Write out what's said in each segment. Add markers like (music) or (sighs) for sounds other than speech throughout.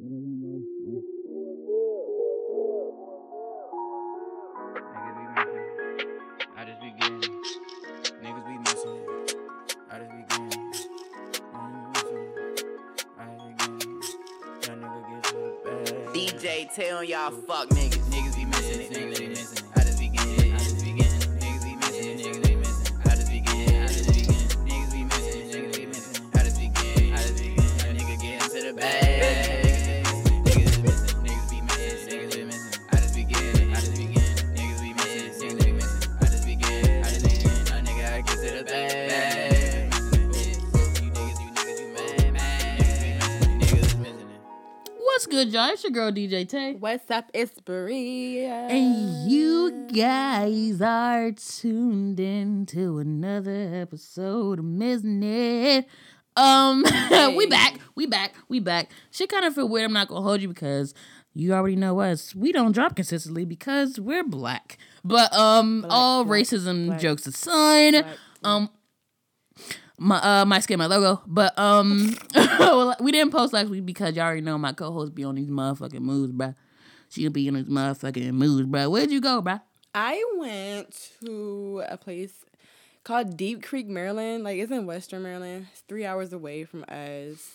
Niggas be missing. I just be getting. Niggas be missing. I just be getting. I just be getting. That nigga get to the. DJ tell y'all fuck niggas. Niggas be missing it, niggas be missing it. Good, y'all? It's your girl DJ Tay. What's up? It's Maria. And you guys are tuned in to another episode of Missing It. Um, (laughs) we back, we back, we back. Shit kind of feel weird. I'm not gonna hold you because you already know us. We don't drop consistently because we're black. But um, Black, all black, racism black, jokes aside, Black. um, my uh my skin my logo but um (laughs) we didn't post last week because y'all already know my co-host be on these motherfucking moves bruh she'll be in these motherfucking moves bruh where'd you go bruh I went to a place called Deep Creek, Maryland. Like it's in Western Maryland. It's three hours away from us.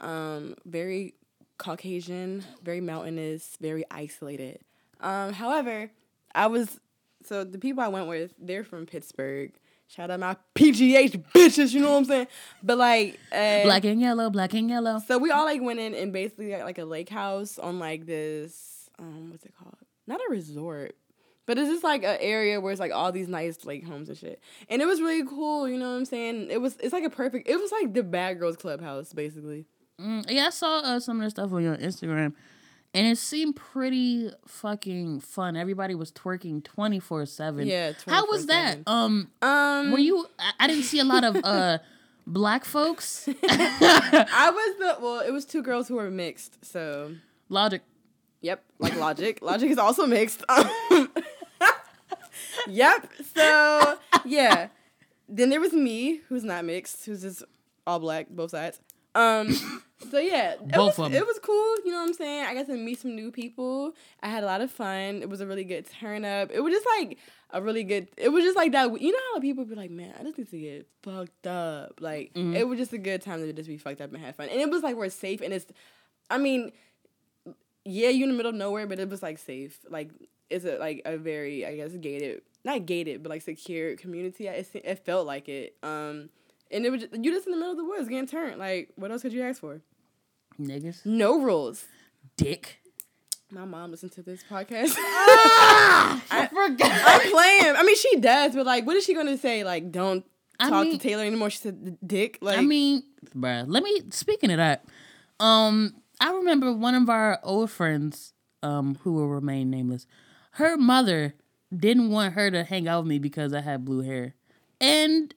Um, very Caucasian, very mountainous, very isolated. Um, however, I was so the people I went with, they're from Pittsburgh. Shout out my PGH bitches, you know what I'm saying? But like uh, black and yellow black and yellow So we all like went in and basically got like a lake house on like this um what's it called? Not a resort. But it's just like an area where it's like all these nice lake homes and shit. And it was really cool, you know what I'm saying? It was it's like a perfect it was like the bad girls clubhouse, basically. Mm, yeah i saw uh, some of the stuff on your instagram and it seemed pretty fucking fun everybody was twerking 24-7 Yeah. how was that um Um were you I, I didn't see a lot of uh (laughs) black folks (laughs) I was the well, it was two girls who were mixed, so logic Yep, like Logic. (laughs) Logic is also mixed. Yep. So yeah. Then there was me, who's not mixed, who's just all black, both sides. Um. So yeah, it Both was. It was cool. You know what I'm saying? I got to meet some new people. I had a lot of fun. It was a really good turn up. It was just like a really good. It was just like that. You know how people be like, man, I just need to get fucked up. Like Mhm. it was just a good time to just be fucked up and have fun. And it was like we're safe and it's. I mean, yeah, you're in the middle of nowhere, but it was like safe. Like it's a like a very I guess gated, not gated, but like secure community. It, it felt like it. Um, and it was just, you just in the middle of the woods getting turned. Like what else could you ask for? niggas No rules. dick My mom listened to this podcast. (laughs) ah, (laughs) I, I- forgot I'm playing. I mean, she does, but like, what is she gonna say? Like, don't I talk mean- to Taylor anymore. She said, "Dick." Like, I mean, bruh, let me speaking of that. Um, I remember one of our old friends, um, who will remain nameless. Her mother didn't want her to hang out with me because I had blue hair, and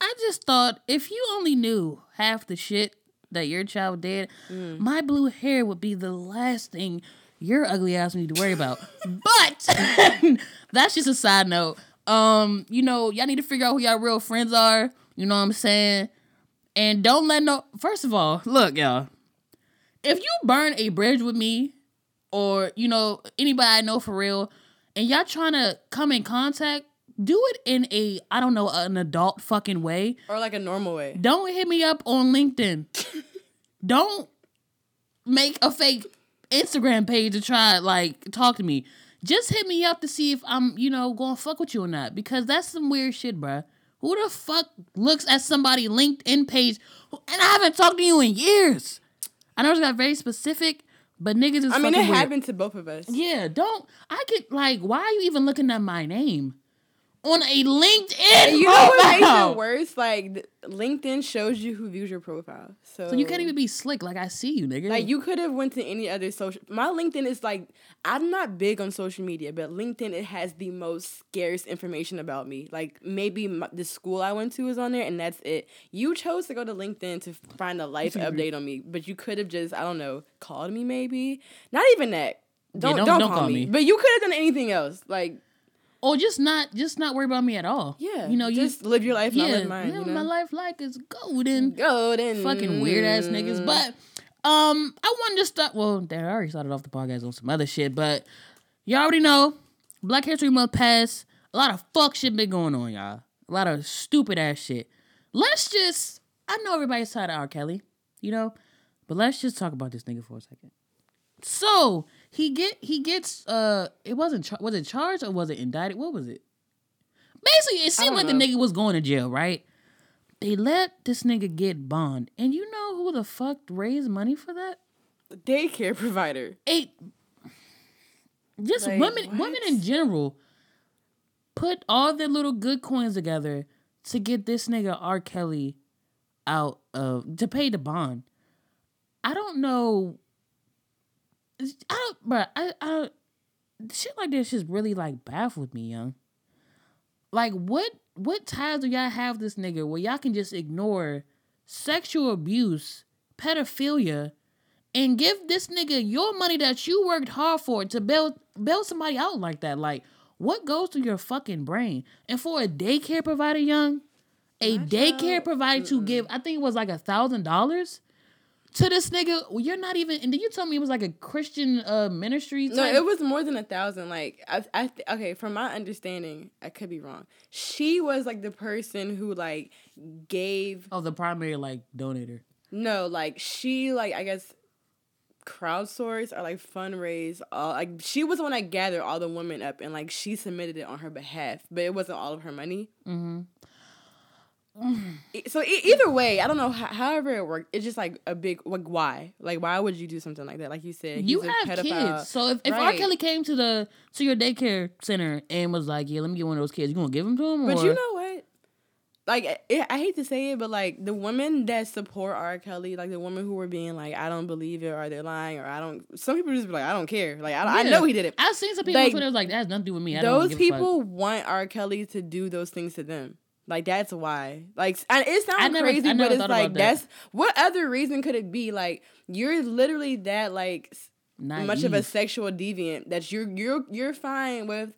I just thought if you only knew half the shit that your child did, Mm. my blue hair would be the last thing your ugly ass need to worry about. (laughs) but (laughs) that's just a side note. Um, you know, y'all need to figure out who y'all real friends are. You know what I'm saying? And don't let no. First of all, look, y'all. If you burn a bridge with me, or you know anybody I know for real, and y'all trying to come in contact, do it in a I don't know an adult fucking way. or like a normal way. Don't hit me up on LinkedIn. (laughs) don't make a fake Instagram page to try like talk to me. Just hit me up to see if I'm, you know, gonna fuck with you or not. Because that's some weird shit, bruh. Who the fuck looks at somebody LinkedIn page and I haven't talked to you in years? I know it's got very specific, but niggas is I mean, it weird. happened to both of us. Yeah, don't I get like why are you even looking at my name? On a LinkedIn you know what makes it worse? Like LinkedIn shows you who views your profile, so So you can't even be slick like I see you, nigga. like you could have went to any other social. My LinkedIn is like I'm not big on social media, but LinkedIn it has the most scarce information about me. Like maybe my, the school I went to is on there, and that's it. You chose to go to LinkedIn to find a life update on me, but you could have just I don't know called me maybe. Not even that. Don't don't- don't, don't call, call me. me. But you could have done anything else. Like or just not just not worry about me at all. yeah, you know, you just live your life, yeah, not live mine. You my life like is golden. Golden. Fucking weird ass niggas. But Um, I wanted to start. Well, I already started off the podcast on some other shit, but y'all already know Black History Month passed. A lot of fuck shit been going on, y'all. A lot of stupid ass shit. Let's just. I know everybody's tired of R. Kelly, you know, but let's just talk about this nigga for a second. So he get he gets uh it wasn't char- was it charged or was it indicted? What was it? Basically, it seemed like the nigga was going to jail, right? They let this nigga get bond, and you know who the fuck raised money for that? Daycare provider. Eight. Just Like, women, what? women in general, put all their little good coins together to get this nigga R. Kelly out of to pay the bond. I don't know. I don't, bruh, I, I don't. Shit like this just really like baffled me, young. Like what what ties do y'all have this nigga where y'all can just ignore sexual abuse, pedophilia, and give this nigga your money that you worked hard for to bail bail somebody out like that? Like, what goes through your fucking brain? And for a daycare provider, young, a daycare provider to give, I think it was like a thousand dollars to this nigga. well, You're not even. And then you told me it was like a Christian uh ministry. No, it was more than a thousand. Like I, I th- okay, from my understanding, I could be wrong. She was like the person who like gave Oh, the primary like donator. no, like she like I guess crowdsource or like fundraise all like she was the one that gathered all the women up and like she submitted it on her behalf, but it wasn't all of her money. Mm-hmm. So e- either way, I don't know. How, however it worked, it's just like a big like why like why would you do something like that? Like you said, You have kids, so if, if R. Kelly came to the to your daycare center and was like, "Yeah, let me get one of those kids," you gonna give them to him? But or? you know what? Like it, I hate to say it, but like the women that support R. Kelly, like the women who were being like, I don't believe it, or they're lying, or I don't. Some people just be like, I don't care. Like I, don't, I know he did it. I've seen some people Like, on Twitter was like, "That has nothing to do with me." I Those give a fuck." people want R. Kelly to do those things to them. Like that's why. Like and it sounds never- crazy, but it's like about that. that's what other reason could it be? Like you're literally that like s- much of a sexual deviant that you're you're you're fine with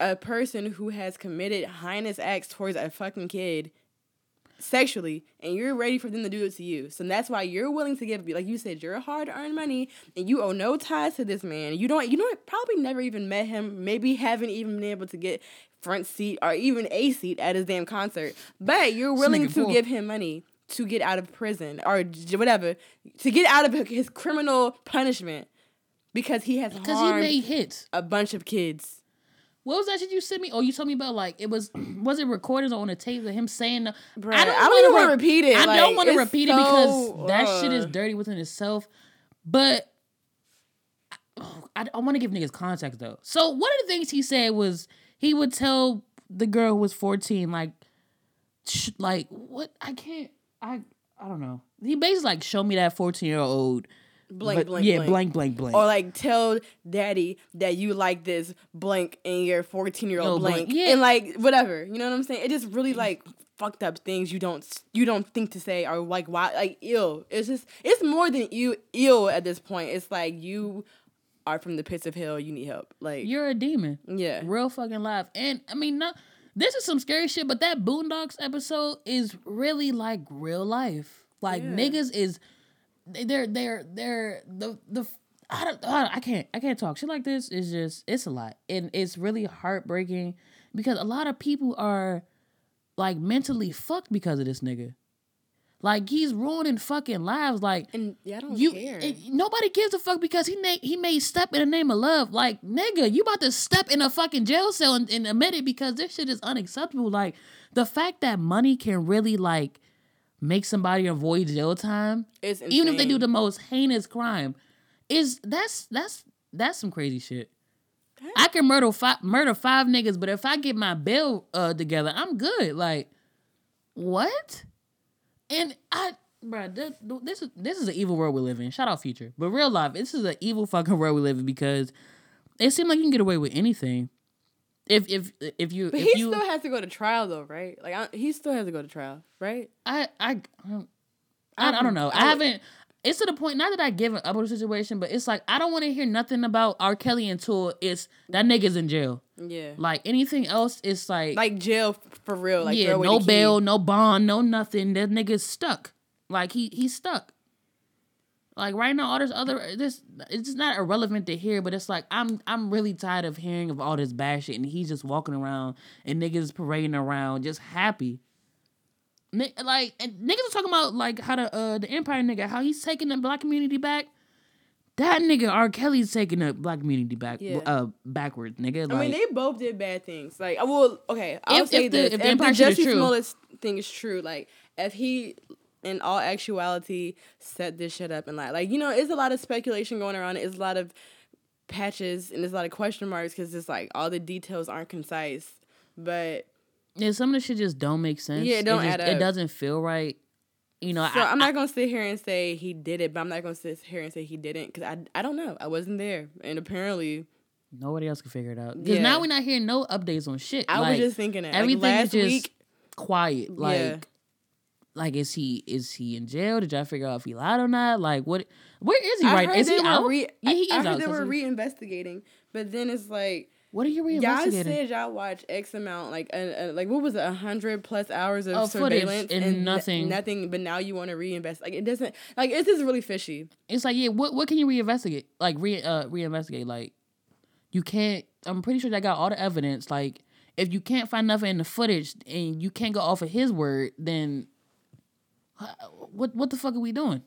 a person who has committed heinous acts towards a fucking kid sexually and you're ready for them to do it to you. So that's why you're willing to give like you said, you're hard earned money and you owe no ties to this man. You don't you know probably never even met him, maybe haven't even been able to get front seat or even a seat at his damn concert. But you're willing to give him money to get out of prison or whatever, to get out of his criminal punishment because he has because he made hits. a bunch of kids. What was that shit you sent me? Oh, you told me about like it was (clears throat) was it recorded on a tape of him saying? the- Bruh, I don't even wanna wanna repeat it, I like, don't want to repeat it because so, that shit is uh. dirty within itself. But oh, I, I want to give niggas context though. So one of the things he said was he would tell the girl who was fourteen like, sh- like what I can't I I don't know. He basically like show me that fourteen year old. Blank, but- blank, yeah, blank. blank, blank, blank. Or like tell daddy that you like this blank and your 14 year old blank. blank. Yeah. And like whatever. You know what I'm saying? It just really like fucked up things you don't you don't think to say or like why like ill. It's just it's more than you ill at this point. It's like you are from the pits of hell, you need help. Like You're a demon. yeah. real fucking life. And I mean, not this is some scary shit, but that Boondocks episode is really like real life. Like Yeah. niggas is they're they're they're the the I don't, I don't- I can't I can't talk shit like this is just it's a lot and it's really heartbreaking because a lot of people are like mentally fucked because of this nigga. Like he's ruining fucking lives. Like And yeah, I don't you, care. it- nobody gives a fuck because he made he made step in the name of love. Like nigga, you about to step in a fucking jail cell and, and admit it because this shit is unacceptable. Like the fact that money can really like make somebody avoid jail time, even if they do the most heinous crime, is that's that's that's some crazy shit. I can murder five murder five niggas, but if I get my bill uh together, I'm good. Like what? And I, bruh, th- th- this is this is an evil world we live in. Shout out Future, but real life, this is an evil fucking world we live in because it seems like you can get away with anything. If if if you But if he you still has to go to trial though, right? Like I, he still has to go to trial, right? I I um, I, don't- I, I don't know. I, I- haven't. It's to the point not that I give up on the situation, but it's like I don't want to hear nothing about R. Kelly until it's that nigga's in jail. Yeah. Like anything else, it's like, Like jail for real. Like yeah, no bail, no bond, no nothing. That nigga's stuck. Like he he's stuck. Like right now, all this other this it's just not irrelevant to hear, but it's like I'm I'm really tired of hearing of all this bad shit, and he's just walking around and niggas parading around just happy. Like and niggas are talking about like how the uh the Empire nigga how he's taking the black community back. That nigga R. Kelly's taking the black community back Yeah. uh backwards, nigga. I mean, they both did bad things. Like, well, okay, I'll If- say if this: if the if the is Jussie true. Smollett thing is true, like, if he, in all actuality, set this shit up and like, like, you know, it's a lot of speculation going around. It's a lot of patches and there's a lot of question marks because it's like all the details aren't concise. But yeah, some of the shit just don't make sense. Yeah, it don't just- add It up. doesn't feel right. You know, so I, I'm not gonna sit here and say he did it, but I'm not gonna sit here and say he didn't because I, I don't know. I wasn't there, and apparently, Nobody else can figure it out. Because Yeah. now we're not hearing no updates on shit. I like, was just thinking that everything like, is just week. quiet. Like, Yeah. like is he is he in jail? Did y'all figure out if he lied or not? Like, what? Where is he I right? heard Is he they were out? Re- yeah, he is I, I heard out. they were That's- reinvestigating, but then it's like what are you reinvestigating? y'all said y'all watched X amount, like uh, uh, like what was it, a hundred plus hours of footage surveillance and n- nothing. nothing. But now you want to reinvest? Like it doesn't. Like it's just really fishy. It's like, yeah, what what can you reinvestigate? Like re uh reinvestigate? Like, you can't. I'm pretty sure they got all the evidence. Like, if you can't find nothing in the footage and you can't go off of his word, then what what the fuck are we doing?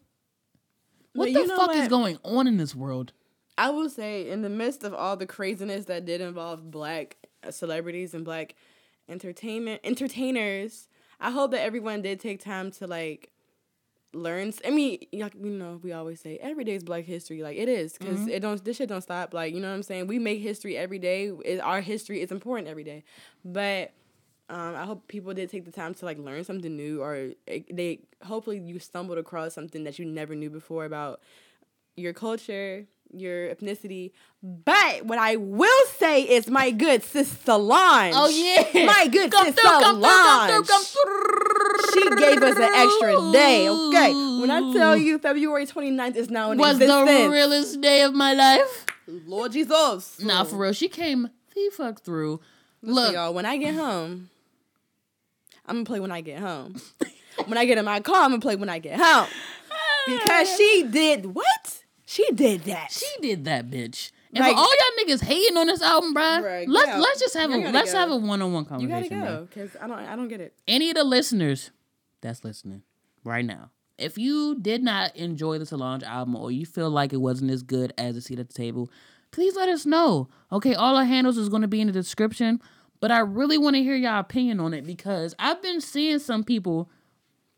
What But the fuck is going on in this world? I will say, in the midst of all the craziness that did involve black uh, celebrities and black entertainment entertainers, I hope that everyone did take time to like learn. I mean, you know, we always say every day is Black History. Like it is, because it don't. This shit don't stop. Like you know what I'm saying. We make history every day. It, our history is important every day, but. Um, I hope people did take the time to like learn something new, or eh, they hopefully you stumbled across something that you never knew before about your culture, your ethnicity. But what I will say is my good sis Solange. Oh yeah, My good come sis through, through, come through, come through. She gave us an extra day, okay? When I tell you February 29th is now in was the realest day of my life. Lord Jesus. Nah, for real, she came the fuck through. Listen, Look, y'all, when I get home, I'm gonna play when I get home. when I get in my car, I'm gonna play when I get home. (laughs) Because she did what? She did that. She did that, bitch. And Like- for all y'all niggas hating on this album, bruh, Bruh, get let's out. let's just have You a let's go. have a one on one conversation. you gotta go, cause I don't, I don't get it. Any of the listeners that's listening right now, if you did not enjoy the Solange album or you feel like it wasn't as good as a seat at the table, please let us know. Okay, all our handles is going to be in the description, but I really want to hear y'all opinion on it because I've been seeing some people.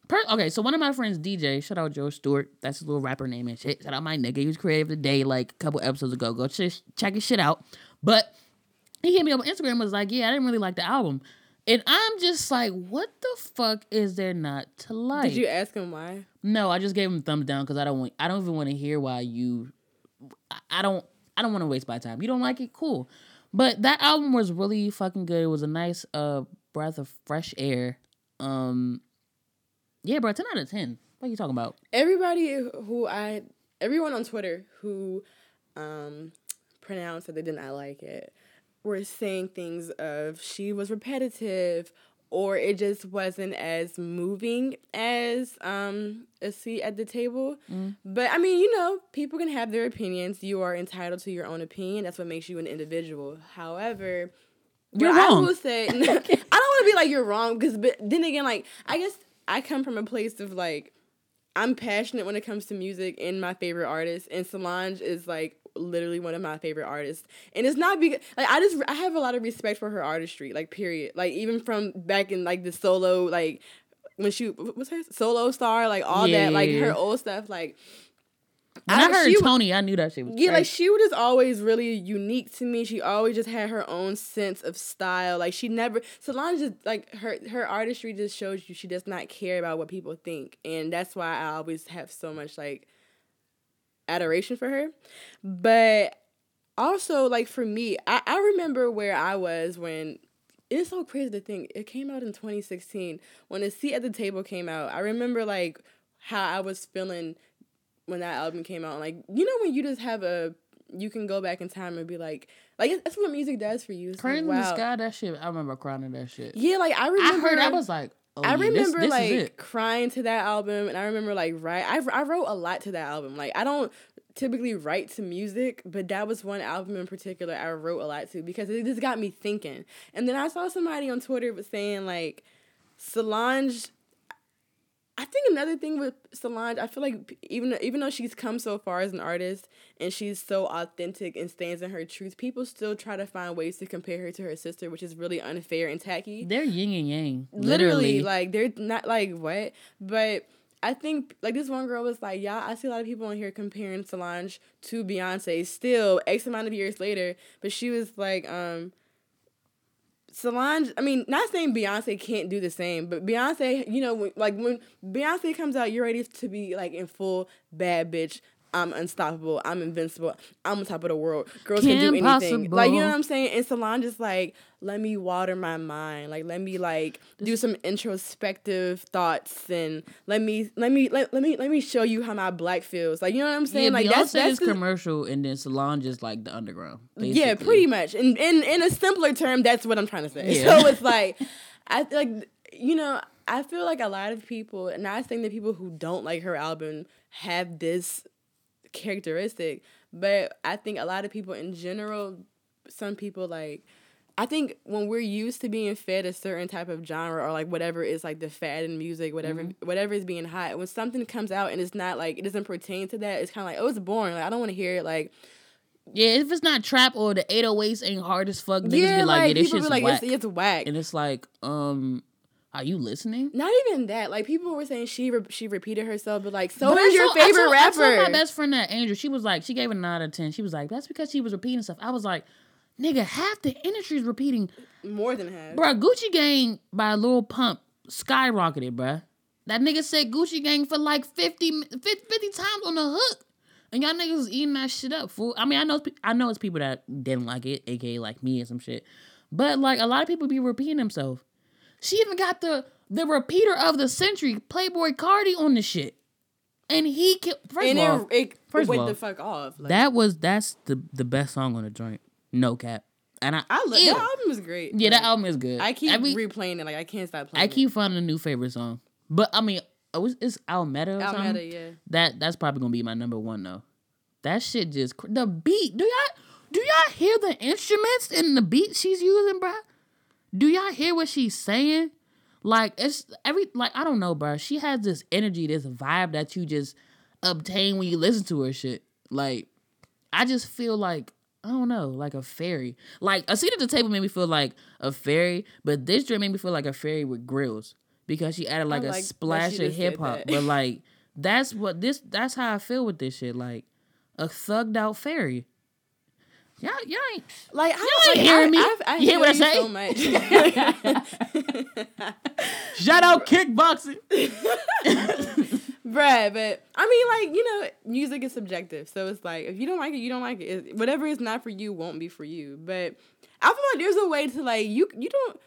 Per- okay, so one of my friends, DJ, shout out Joe Stewart, that's his little rapper name and shit. Shout out my nigga, he was creative today, like a couple episodes ago. Go ch- check his shit out. But he hit me up on Instagram and was like, "Yeah, I didn't really like the album," and I'm just like, "What the fuck is there not to like?" Did you ask him why? No, I just gave him a thumbs down because I don't want. I don't even want to hear why you. I- I don't. I don't want to waste my time. You don't like it, cool. But that album was really fucking good. It was a nice uh breath of fresh air. Um, yeah, bro, ten out of ten. What are you talking about? Everybody who I, everyone on Twitter who, um, pronounced that they did not like it, were saying things of she was repetitive, or it just wasn't as moving as um a seat at the table. But I mean, you know, people can have their opinions. You are entitled to your own opinion. That's what makes you an individual. However. You're wrong. I will say, (laughs) I don't want to be like you're wrong because, but then again, like I guess I come from a place of like I'm passionate when it comes to music and my favorite artist, and Solange is like literally one of my favorite artists. And it's not because like I just I have a lot of respect for her artistry, like period. Like even from back in like the solo like when she was her solo star, like all that, like Yeah. her old stuff, like When I, I- heard she- Tony, I knew that shit was yeah, like she was just always really unique to me. She always just had her own sense of style. Like she never Solange just like her her artistry just shows you she does not care about what people think, and that's why I always have so much like adoration for her. But also like for me, I, I remember where I was when it's so crazy to think it came out in 2016 when the seat at the table came out. I remember like how I was feeling when that album came out. Like you know when you just have a you can go back in time and be like like that's what music does for you. It's Crazy like, in the sky, that shit. I remember crying to that shit. Yeah, like I I remember. heard. I was like, oh, I yeah, remember this is like crying to that album, and I remember like right. I I wrote a lot to that album. Like I don't typically write to music, but that was one album in particular I wrote a lot to because it just got me thinking. And then I saw somebody on Twitter was saying like Solange. I think another thing with Solange, I feel like even even though she's come so far as an artist and she's so authentic and stands in her truth, people still try to find ways to compare her to her sister, which is really unfair and tacky They're yin and yang. literally Literally. like they're not like what but i think like this one girl was like yeah i see a lot of people on here comparing solange to beyonce still x amount of years later but she was like um Solange, I mean, not saying Beyonce can't do the same, but Beyonce, you know, when, like when Beyonce comes out, you're ready to be like in full bad bitch. I'm unstoppable. I'm invincible. I'm on top of the world. Girls can do anything. Like you know what I'm saying? And Solange just like, let me water my mind. Like let me like do some introspective thoughts and let me let me let, let me let me show you how my black feels. Like you know what I'm saying? yeah, like Beyonce that's that's commercial, and then Solange just like the underground. yeah, pretty much. And in in a simpler term, that's what I'm trying to say. Yeah. (laughs) So it's like, I like you know I feel like a lot of people, not saying that people who don't like her album have this characteristic, but I think a lot of people in general, some people like. I think when we're used to being fed a certain type of genre or like whatever is like the fad in music, whatever whatever is being hot, when something comes out and it's not like it doesn't pertain to that, it's kind of like oh it's boring. Like I don't want to hear it. Like Yeah, if it's not trap or the 808s ain't hard as fuck, niggas yeah, be like, like yeah, this shit's be like whack. it's, it's whack. and it's like, um, are you listening? Not even that. Like people were saying she re- she repeated herself, but like so But I is your told- I favorite told- rapper. I told my best friend that Andrew. She was like, she gave it a nine out of ten. She was like, that's because she was repeating stuff. I was like, nigga, half the industry's repeating. More than half. Bruh, Gucci Gang by Lil Pump skyrocketed, bruh. That nigga said Gucci Gang for like 50, 50, 50 times on the hook. And y'all niggas was eating that shit up, fool. I mean, I know I know it's people that didn't like it, aka like me and some shit. But like a lot of people be repeating themselves. She even got the the repeater of the century, Playboi Carti, on the shit. And he killed first and of all, it, it first of went all, the fuck off. Like, that was that's the the best song on the joint. No cap. And I, I love that album is great. Yeah, Like, that album is good. I keep I mean, replaying it. Like I can't stop playing. I keep finding a new favorite song. But I mean, oh, it's, it's Almeda or it. something. Yeah. That that's probably gonna be my number one though. That shit just the beat. Do y'all do y'all hear the instruments in the beat she's using, bruh? Do y'all hear what she's saying? Like it's every like I don't know, bro. She has this energy, this vibe that you just obtain when you listen to her shit. Like I just feel like I don't know, like a fairy. Like a seat at the table made me feel like a fairy, but this drink made me feel like a fairy with grills because she added like a like that splash of hip hop. But like (laughs) that's what this that's how I feel with this shit. Like a thugged out fairy. Y'all, y'all ain't Like I don't like, hearing I, me. I, I You hear what I say? So much. (laughs) shout out kickboxing. Bruh, but I mean, like you know, music is subjective, so it's like if you don't like it, you don't like it. It- Whatever is not for you won't be for you. But I feel like there's a way to like you. You don't.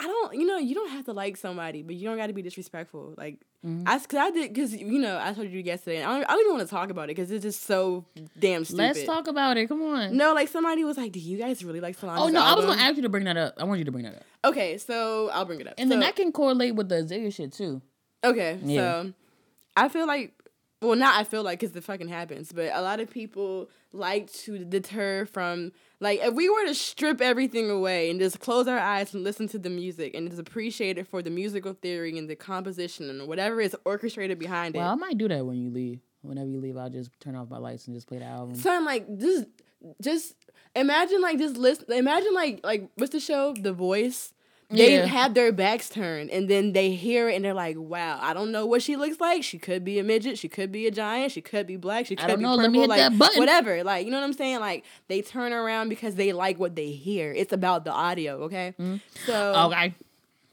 I don't. You know, you don't have to like somebody, but you don't got to be disrespectful. Like Mm-hmm. I, cause I did, cause you know, I told you yesterday. And I don't, I don't even want to talk about it because it's just so damn stupid. Let's talk about it. Come on. No, like somebody was like, "Do you guys really like Solange's oh no, I was gonna ask you to bring that up. I want you to bring that up. Okay, so I'll bring it up. And then that can correlate with the Ziggy shit too. Okay, Yeah. so I feel like, well, not I feel like because it fucking happens, but a lot of people like to deter from like if we were to strip everything away and just close our eyes and listen to the music and just appreciate it for the musical theory and the composition and whatever is orchestrated behind it. Well, I might do that when you leave. Whenever you leave, I'll just turn off my lights and just play the album. So I'm like, just, just imagine like just listen. Imagine like like what's the show? The Voice. They Yeah. have their backs turned, and then they hear it, and they're like, "Wow, I don't know what she looks like. She could be a midget. She could be a giant. She could be black. She I could don't be know. purple. Let me hit like that button. whatever. Like you know what I'm saying? Like they turn around because they like what they hear. It's about the audio. Okay, so Mm-hmm. Okay.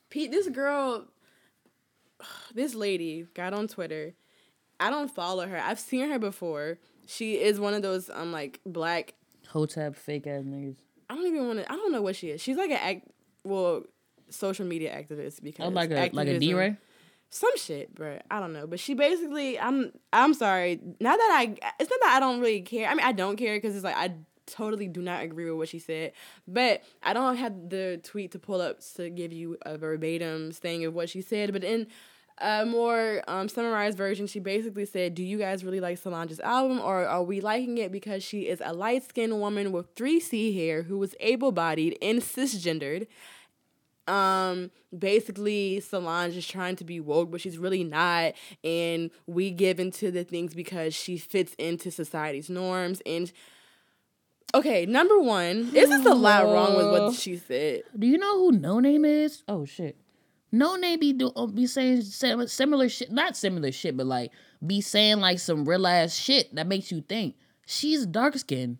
Pete, this girl, this lady got on Twitter. I don't follow her. I've seen her before. She is one of those um like black. Hotep fake ass niggas. I don't even want to. I don't know what she is. She's like an act. Well, social media activist because Oh, like a like a activism- D Ray. Some shit, bro. I don't know, but she basically. I'm. I'm sorry. Not that I. It's not that I don't really care. I mean, I don't care because it's like I. totally do not agree with what she said. But I don't have the tweet to pull up to give you a verbatim thing of what she said. But in a more um, summarized version, she basically said, Do you guys really like Solange's album, or are we liking it because she is a light skinned woman with 3C hair who was able bodied and cisgendered? Um basically Solange is trying to be woke but she's really not and we give into the things because she fits into society's norms and okay number one it's just a lot wrong with what she said Do you know who Noname is? Oh shit. No Name be do, uh, be saying similar shit, not similar shit, but like be saying like some real ass shit that makes you think. She's dark skinned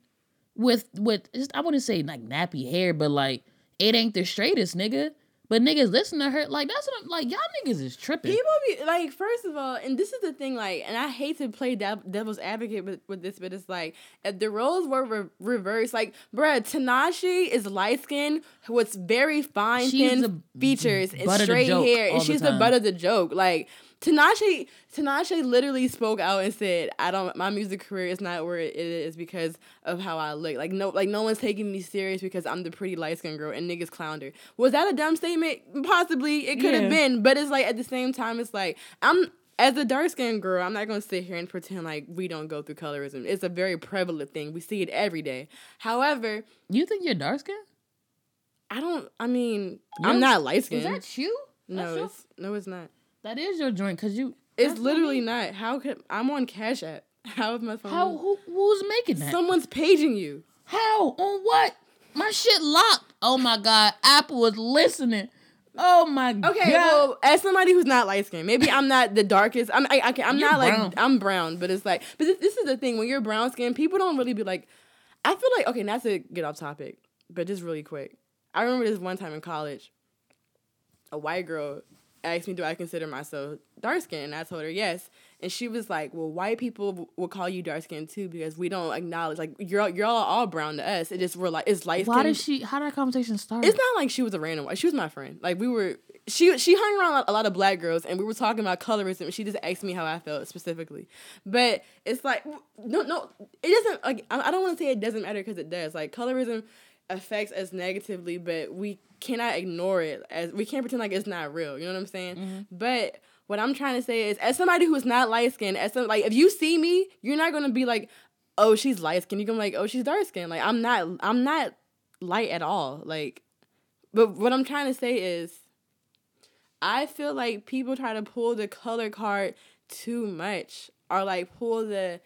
with with just, I wouldn't say like nappy hair, but like it ain't the straightest nigga. But niggas listen to her like that's what I'm like. Y'all niggas is tripping. people be like first of all and this is the thing like and i hate to play devil's advocate with, with this but it's like if the roles were re- reversed like bruh Tinashe is light skinned with very fine thin features and butt of the straight hair and she's the, butt of the joke like Tinashe Tinashe literally spoke out and said, "I don't. My music career is not where it is because of how I look. Like no, like no one's taking me serious because I'm the pretty light skinned girl and niggas clowned her. Was that a dumb statement? Possibly, it could have Yeah. been. But it's like at the same time, it's like I'm as a dark skinned girl. I'm not gonna sit here and pretend like we don't go through colorism. It's a very prevalent thing. We see it every day. However, You think you're dark skinned? I don't. I mean, I'm not light skinned. Is that you? No, That's your- it's no, it's not. That is your joint because you. It's literally not. How could I'm on Cash App? (laughs) How is my phone? How who, who's making that? Someone's paging you. How on what? My shit locked. Oh my god, Apple was listening. Oh my god. Okay, well, as somebody who's not light skinned, maybe I'm not the darkest. I'm I, I You're not like brown. I'm brown, but it's like, but this, this is the thing when you're brown skinned, people don't really be like. I feel like okay, not to get off topic, but just really quick. I remember this one time in college. A white girl asked me, "Do I consider myself dark skinned?" And I told her yes, and she was like, "Well, white people will call you dark skinned too because we don't acknowledge like you're you're all, all brown to us. It just we're like it's light Why did she? How did that conversation start? It's not like she was a random white. She was my friend. Like we were. She she hung around a lot, of black girls, and we were talking about colorism. And she just asked me how I felt specifically. But it's like no no. It doesn't like I I don't want to say it doesn't matter because it does. Like colorism affects us negatively, but we cannot ignore it as we can't pretend like it's not real. You know what I'm saying? Mm-hmm. But what I'm trying to say is, as somebody who's not light skinned, as some, like if you see me, you're not gonna be like, oh she's light skinned. You're gonna be like, oh she's dark skinned. Like I'm not I'm not light at all. Like but what I'm trying to say is, I feel like people try to pull the color card too much, or like pull the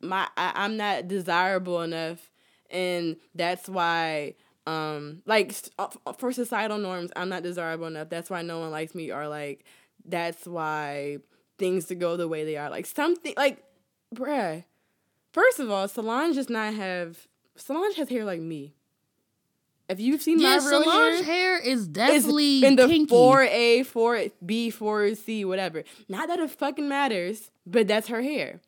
my I, I'm not desirable enough, and that's why um like uh, f- for societal norms I'm not desirable enough. That's why no one likes me, or like that's why things to go the way they are. Like something like, bruh. First of all, Solange does not have Solange has hair like me. If you've seen yeah, my real Solange hair, hair is definitely in the four A, four B, four C, whatever. Not that it fucking matters, but that's her hair.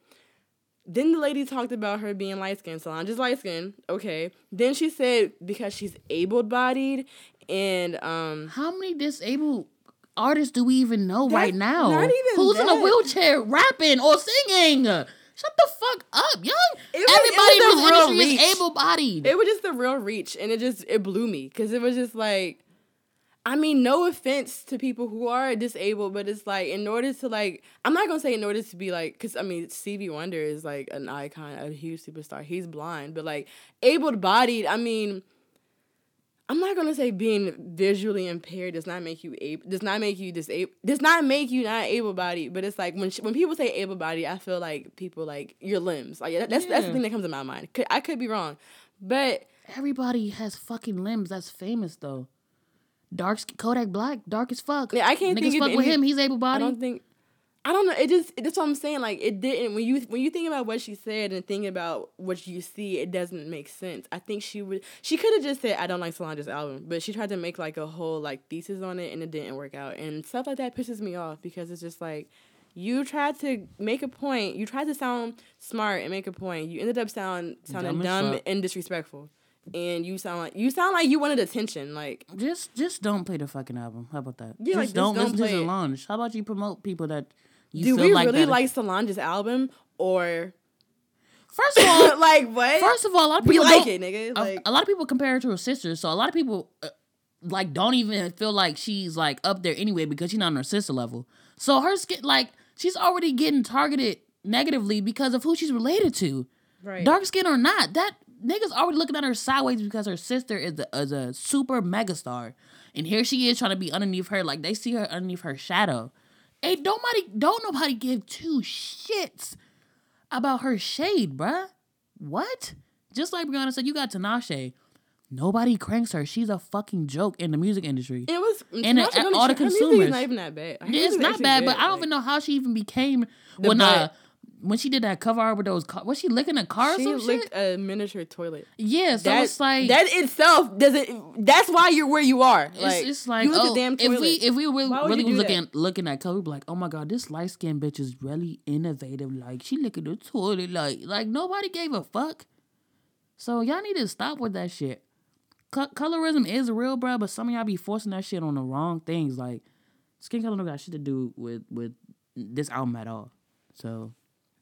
Then the lady talked about her being light skinned. Solange is light skinned. Okay. Then she said because she's able bodied and um How many disabled artists do we even know right now? not even Who's in a wheelchair rapping or singing? Shut the fuck up, young. It was- it Everybody was in a this real industry is able bodied. it was just a real reach and it just it blew me because it was just like I mean, no offense to people who are disabled, but it's like in order to like, I'm not gonna say in order to be like, because I mean, Stevie Wonder is like an icon, a huge superstar. He's blind, but like able-bodied. I mean, I'm not gonna say being visually impaired does not make you able, does not make you disabled, does not make you not able-bodied. But it's like when sh- when people say able-bodied, I feel like people like your limbs. Like that- that's that's the thing that comes to my mind. Could, I could be wrong, but Everybody has fucking limbs. That's famous though. Dark Kodak Black, dark as fuck. Yeah, I can't Niggas think of fuck with any- him. He's able bodied. I bodied. don't think. I don't know. It just that's what I'm saying. Like it didn't when you when you think about what she said and think about what you see, it doesn't make sense. I think she would she could have just said I don't like Solange's album, but she tried to make like a whole like thesis on it and it didn't work out. And stuff like that pisses me off because it's just like you tried to make a point, you tried to sound smart and make a point. You ended up sound sounding Dumb dumb and disrespectful. And you sound like you sound like you wanted attention. Like Just just don't play the fucking album. How about that? Yeah, just like, just don't don't listen to it. Solange. How about you promote people that you do we like really that- like Solange's album or First of all, (laughs) like what? first of all, a lot of we people like it, nigga. a, Like a lot of people compare her to her sister, so a lot of people uh, like don't even feel like she's like up there anyway because she's not on her sister level. So her skin, like she's already getting targeted negatively because of who she's related to, right. dark skin or not. That niggas already looking at her sideways because her sister is a, is a super megastar, and here she is trying to be underneath her. Like they see her underneath her shadow. Hey, don't nobody, don't nobody give two shits about her shade, bruh. What? Just like Brianna said, you got Tinashe. Nobody cranks her. She's a fucking joke in the music industry. It was And it- all the consumers. not even that bad. Her Yeah, music it's not bad, but I don't like, even know how she even became The when uh butt. When she did that cover art with those car, was she licking a car or She licked shit? a miniature toilet. Yeah, so that, it's like that itself doesn't. That's why you're where you are. it's, Like, it's like you licked oh, damn toilet. if we if we really, really do that? looking looking at color, we'd be like, oh my god, this light skinned bitch is really innovative. Like she licking the toilet, like like nobody gave a fuck. So y'all need to stop with that shit. Co- colorism is real, bro, but some of y'all be forcing that shit on the wrong things. Like skin color don't got shit to do with with this album at all. So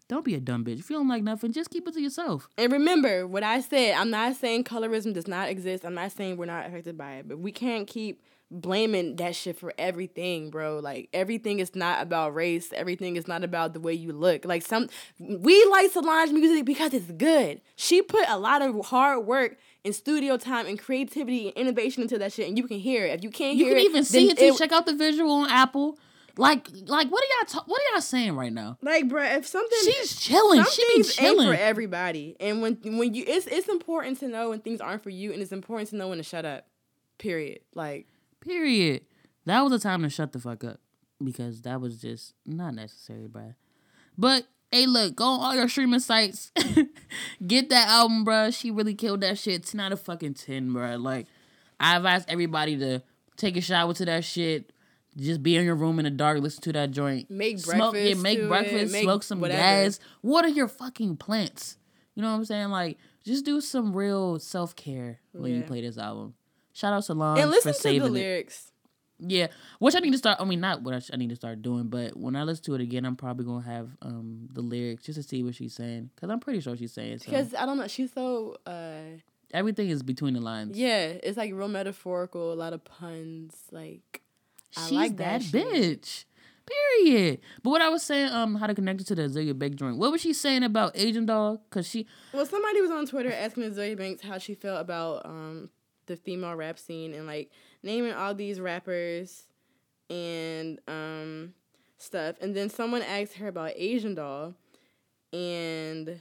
don't be a dumb bitch. If you don't like nothing, just keep it to yourself. And remember what I said. I'm not saying colorism does not exist. I'm not saying we're not affected by it, but we can't keep blaming that shit for everything, bro. Like everything is not about race. Everything is not about the way you look. Like some we like Solange music because it's good. She put a lot of hard work and studio time and creativity and innovation into that shit, and you can hear it. If you can't hear it, You can it, even see then it too. Check out the visual on Apple. Like, like, what are y'all? Ta- what are y'all saying right now? Like, bro, if something She's chilling. She be ain't for everybody, and when when you it's it's important to know when things aren't for you, and it's important to know when to shut up. Period. Like Period. That was a time to shut the fuck up because that was just not necessary, bruh. But hey, look, go on all your streaming sites, (laughs) get that album, bruh. She really killed that shit. Ten out of fucking ten, bruh. Like, I advise everybody to take a shower to that shit. Just be in your room in the dark, listen to that joint. Make smoke, yeah, make to it, breakfast, make smoke some whatever. gas, water your fucking plants. You know what I'm saying? Like, just do some real self care when you play this album. Shout out to Solange and listen for to saving the it. lyrics. Yeah, which I need to start. I mean, not what I, sh- I need to start doing, but when I listen to it again, I'm probably gonna have um the lyrics just to see what she's saying because I'm pretty sure she's saying so. Because I don't know, she's so uh Everything is between the lines. yeah, it's like real metaphorical, a lot of puns. Like she's like that, that bitch. Period. But what I was saying, um, how to connect it to the Azealia Banks joint. What was she saying about Asian doll? Cause she, Well, somebody was on Twitter asking Azealia Banks how she felt about um the female rap scene and like naming all these rappers and um stuff. And then someone asked her about Asian Doll and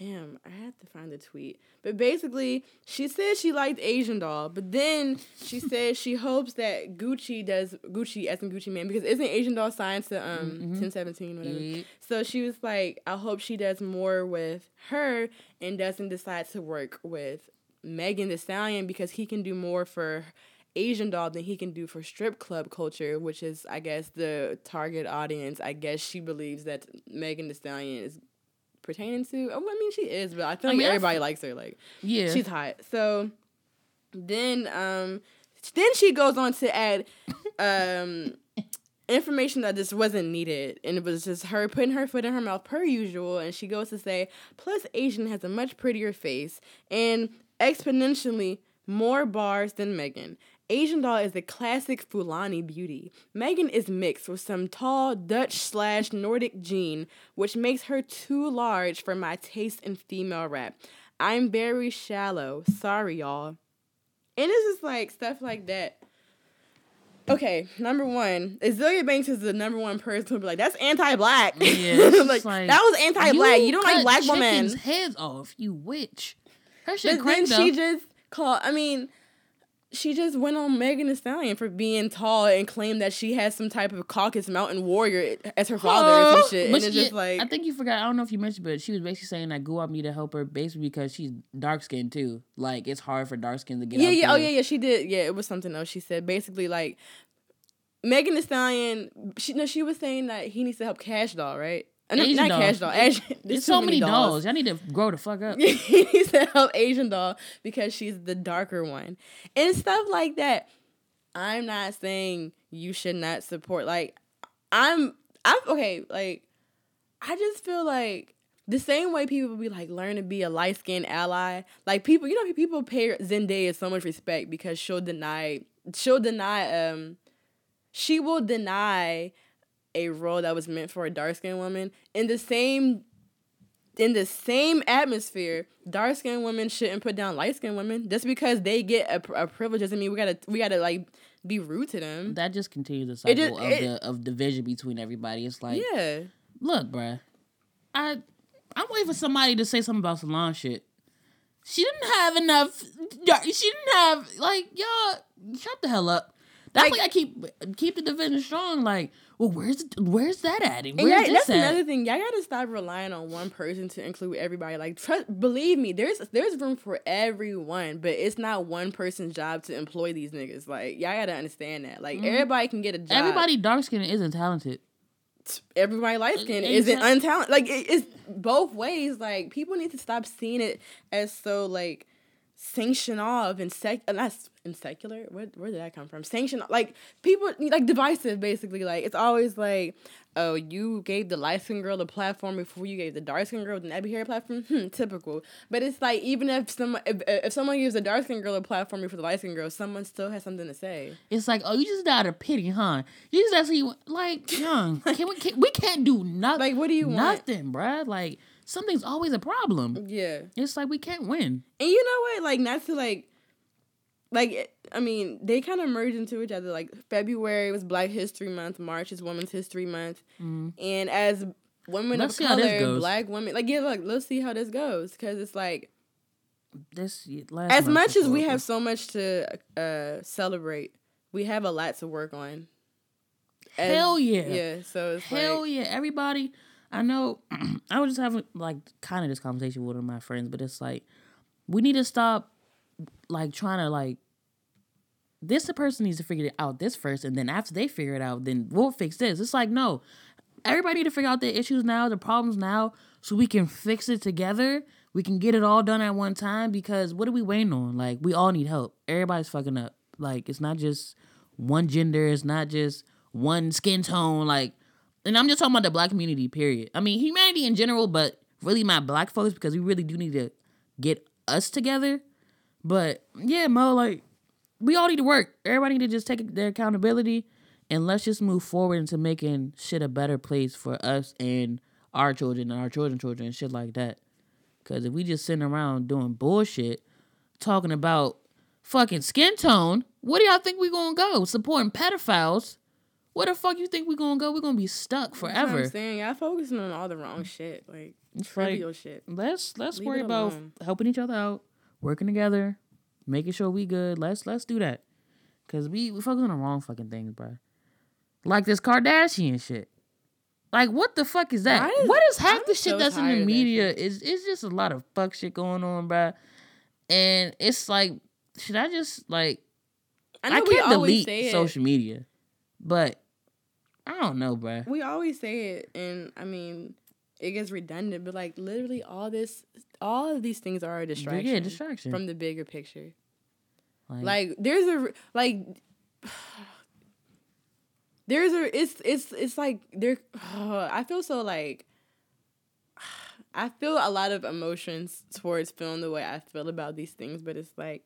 damn, I had to find the tweet. But basically, she said she liked Asian Doll, but then she (laughs) said she hopes that Gucci does Gucci as in Gucci Mane because isn't Asian Doll signed to um Mhm. 1017 whatever. Yeah. So she was like, I hope she does more with her and doesn't decide to work with Megan Thee Stallion because he can do more for Asian doll than he can do for strip club culture, which is, I guess, the target audience. I guess she believes that Megan Thee Stallion is pertaining to. Oh, I mean, she is, but I feel I like mean, everybody likes her. Like, yeah, she's hot. So then, um, then she goes on to add, um, information that just wasn't needed, and it was just her putting her foot in her mouth per usual. And she goes to say, plus Asian has a much prettier face and exponentially more bars than Megan. Asian doll is a classic Fulani beauty. Megan is mixed with some tall Dutch slash Nordic gene, which makes her too large for my taste in female rap. I'm very shallow. Sorry, y'all. And it's just like stuff like that. Okay, number one, Azealia Banks is the number one person who be like, "That's anti-black." Yeah, (laughs) like, like, that was anti-black. You, don't like black women. heads off, you witch. Her shit But then cranked she just called. I mean, she just went on Megan Thee Stallion for being tall and claimed that she has some type of Caucasus Mountain warrior as her father or some shit. But and it's just like, I think you forgot. I don't know if you mentioned, but she was basically saying that Guap need to help her basically because she's dark skinned too. Like it's hard for dark skin to get. yeah, yeah, oh yeah, yeah. She did. Yeah, it was something else. She said basically like Megan Thee Stallion. She no, she was saying that he needs to help Cash Doll, right? Asian not doll. Cash Doll. Ash, (laughs) There's so too many dolls. Y'all need to grow the fuck up. (laughs) he to help Asian doll because she's the darker one and stuff like that. I'm not saying you should not support. Like, I'm, I'm okay. Like, I just feel like the same way people be like learn to be a light skinned ally. Like people, you know, people pay Zendaya so much respect because she'll deny, she'll deny, um, she will deny a role that was meant for a dark skinned woman in the same. In the same atmosphere, dark skinned women shouldn't put down light skinned women just because they get a, a privilege doesn't mean we gotta we gotta like be rude to them. That just continues the cycle just- of it- the of division between everybody. It's like, yeah, look, bruh, I I'm waiting for somebody to say something about Solange shit. She didn't have enough. She didn't have like y'all. Shut the hell up. That's Like- like I keep keep the division strong. Like, well, where's where's that at? And And where's that's at? another thing. Y'all gotta stop relying on one person to include everybody. Like, trust, believe me, there's there's room for everyone, but it's not one person's job to employ these niggas. Like, y'all gotta understand that. Like, everybody can get a job. Mm-hmm. Everybody dark skinned isn't talented. everybody light skinned Exact- isn't untalented. Like, it, it's both ways. Like, people need to stop seeing it as so like sanction off and sec and that's and secular. Where where did that come from? Sanction like people like divisive basically. Like it's always like, oh, you gave the light skinned girl the platform before you gave the dark skinned girl the nappy hair platform. Hmm, typical. But it's like even if someone if, if someone gives a dark skinned girl a platform before the light skinned girl, someone still has something to say. It's like, oh, you just out of pity, huh? You just you like, young. (laughs) Can we? Can, we can't do nothing. Like, what do you want? Nothing, bruh. Like something's always a problem. Yeah. It's like we can't win. And you know what? Like not to like like I mean, they kind of merge into each other. Like February was Black History Month, March is Women's History Month, and as women Let's of see how this color. Black women, like yeah, look, let's see how this goes because it's like This last as much as we have so much to uh celebrate, we have a lot to work on. As- Hell yeah. yeah. So it's Hell like yeah, everybody. I know. (clears throat) I was just having like kind of this conversation with one of my friends, but it's like we need to stop like trying to like this the person needs to figure it out this first, and then after they figure it out, then we'll fix this. It's like no, everybody need to figure out their issues now, the problems now, so we can fix it together. We can get it all done at one time because what are we waiting on? Like we all need help. Everybody's fucking up. Like it's not just one gender. It's not just one skin tone. Like, and I'm just talking about the black community. Period. I mean humanity in general, but really my black folks because we really do need to get us together. But yeah, Mo, like we all need to work. Everybody need to just take their accountability and let's just move forward into making shit a better place for us and our children and our children's children and shit like that. Cause if we just sitting around doing bullshit, talking about fucking skin tone, where do y'all think we gonna go? Supporting pedophiles? Where the fuck you think we gonna go? We're gonna be stuck forever. I'm saying y'all focusing on all the wrong shit, like It's like, trivial shit. let's let's Leave worry about helping each other out, working together, making sure we good. Let's let's do that. Cause we we focus on the wrong fucking things, bro. Like this Kardashian shit. Like what the fuck is that? What is half I'm the shit so that's in the media? Is it's just a lot of fuck shit going on, bro. And it's like, should I just like I know I, can't delete social media, but I don't know, bro. We always say it, and I mean, it gets redundant, but like literally, all this, all of these things are a distraction. Yeah, distraction. from the bigger picture. Like, Like there's a like. There's a it's it's it's like there. (sighs) I feel so like. (sighs) I feel a lot of emotions towards feeling the way I feel about these things, but it's like.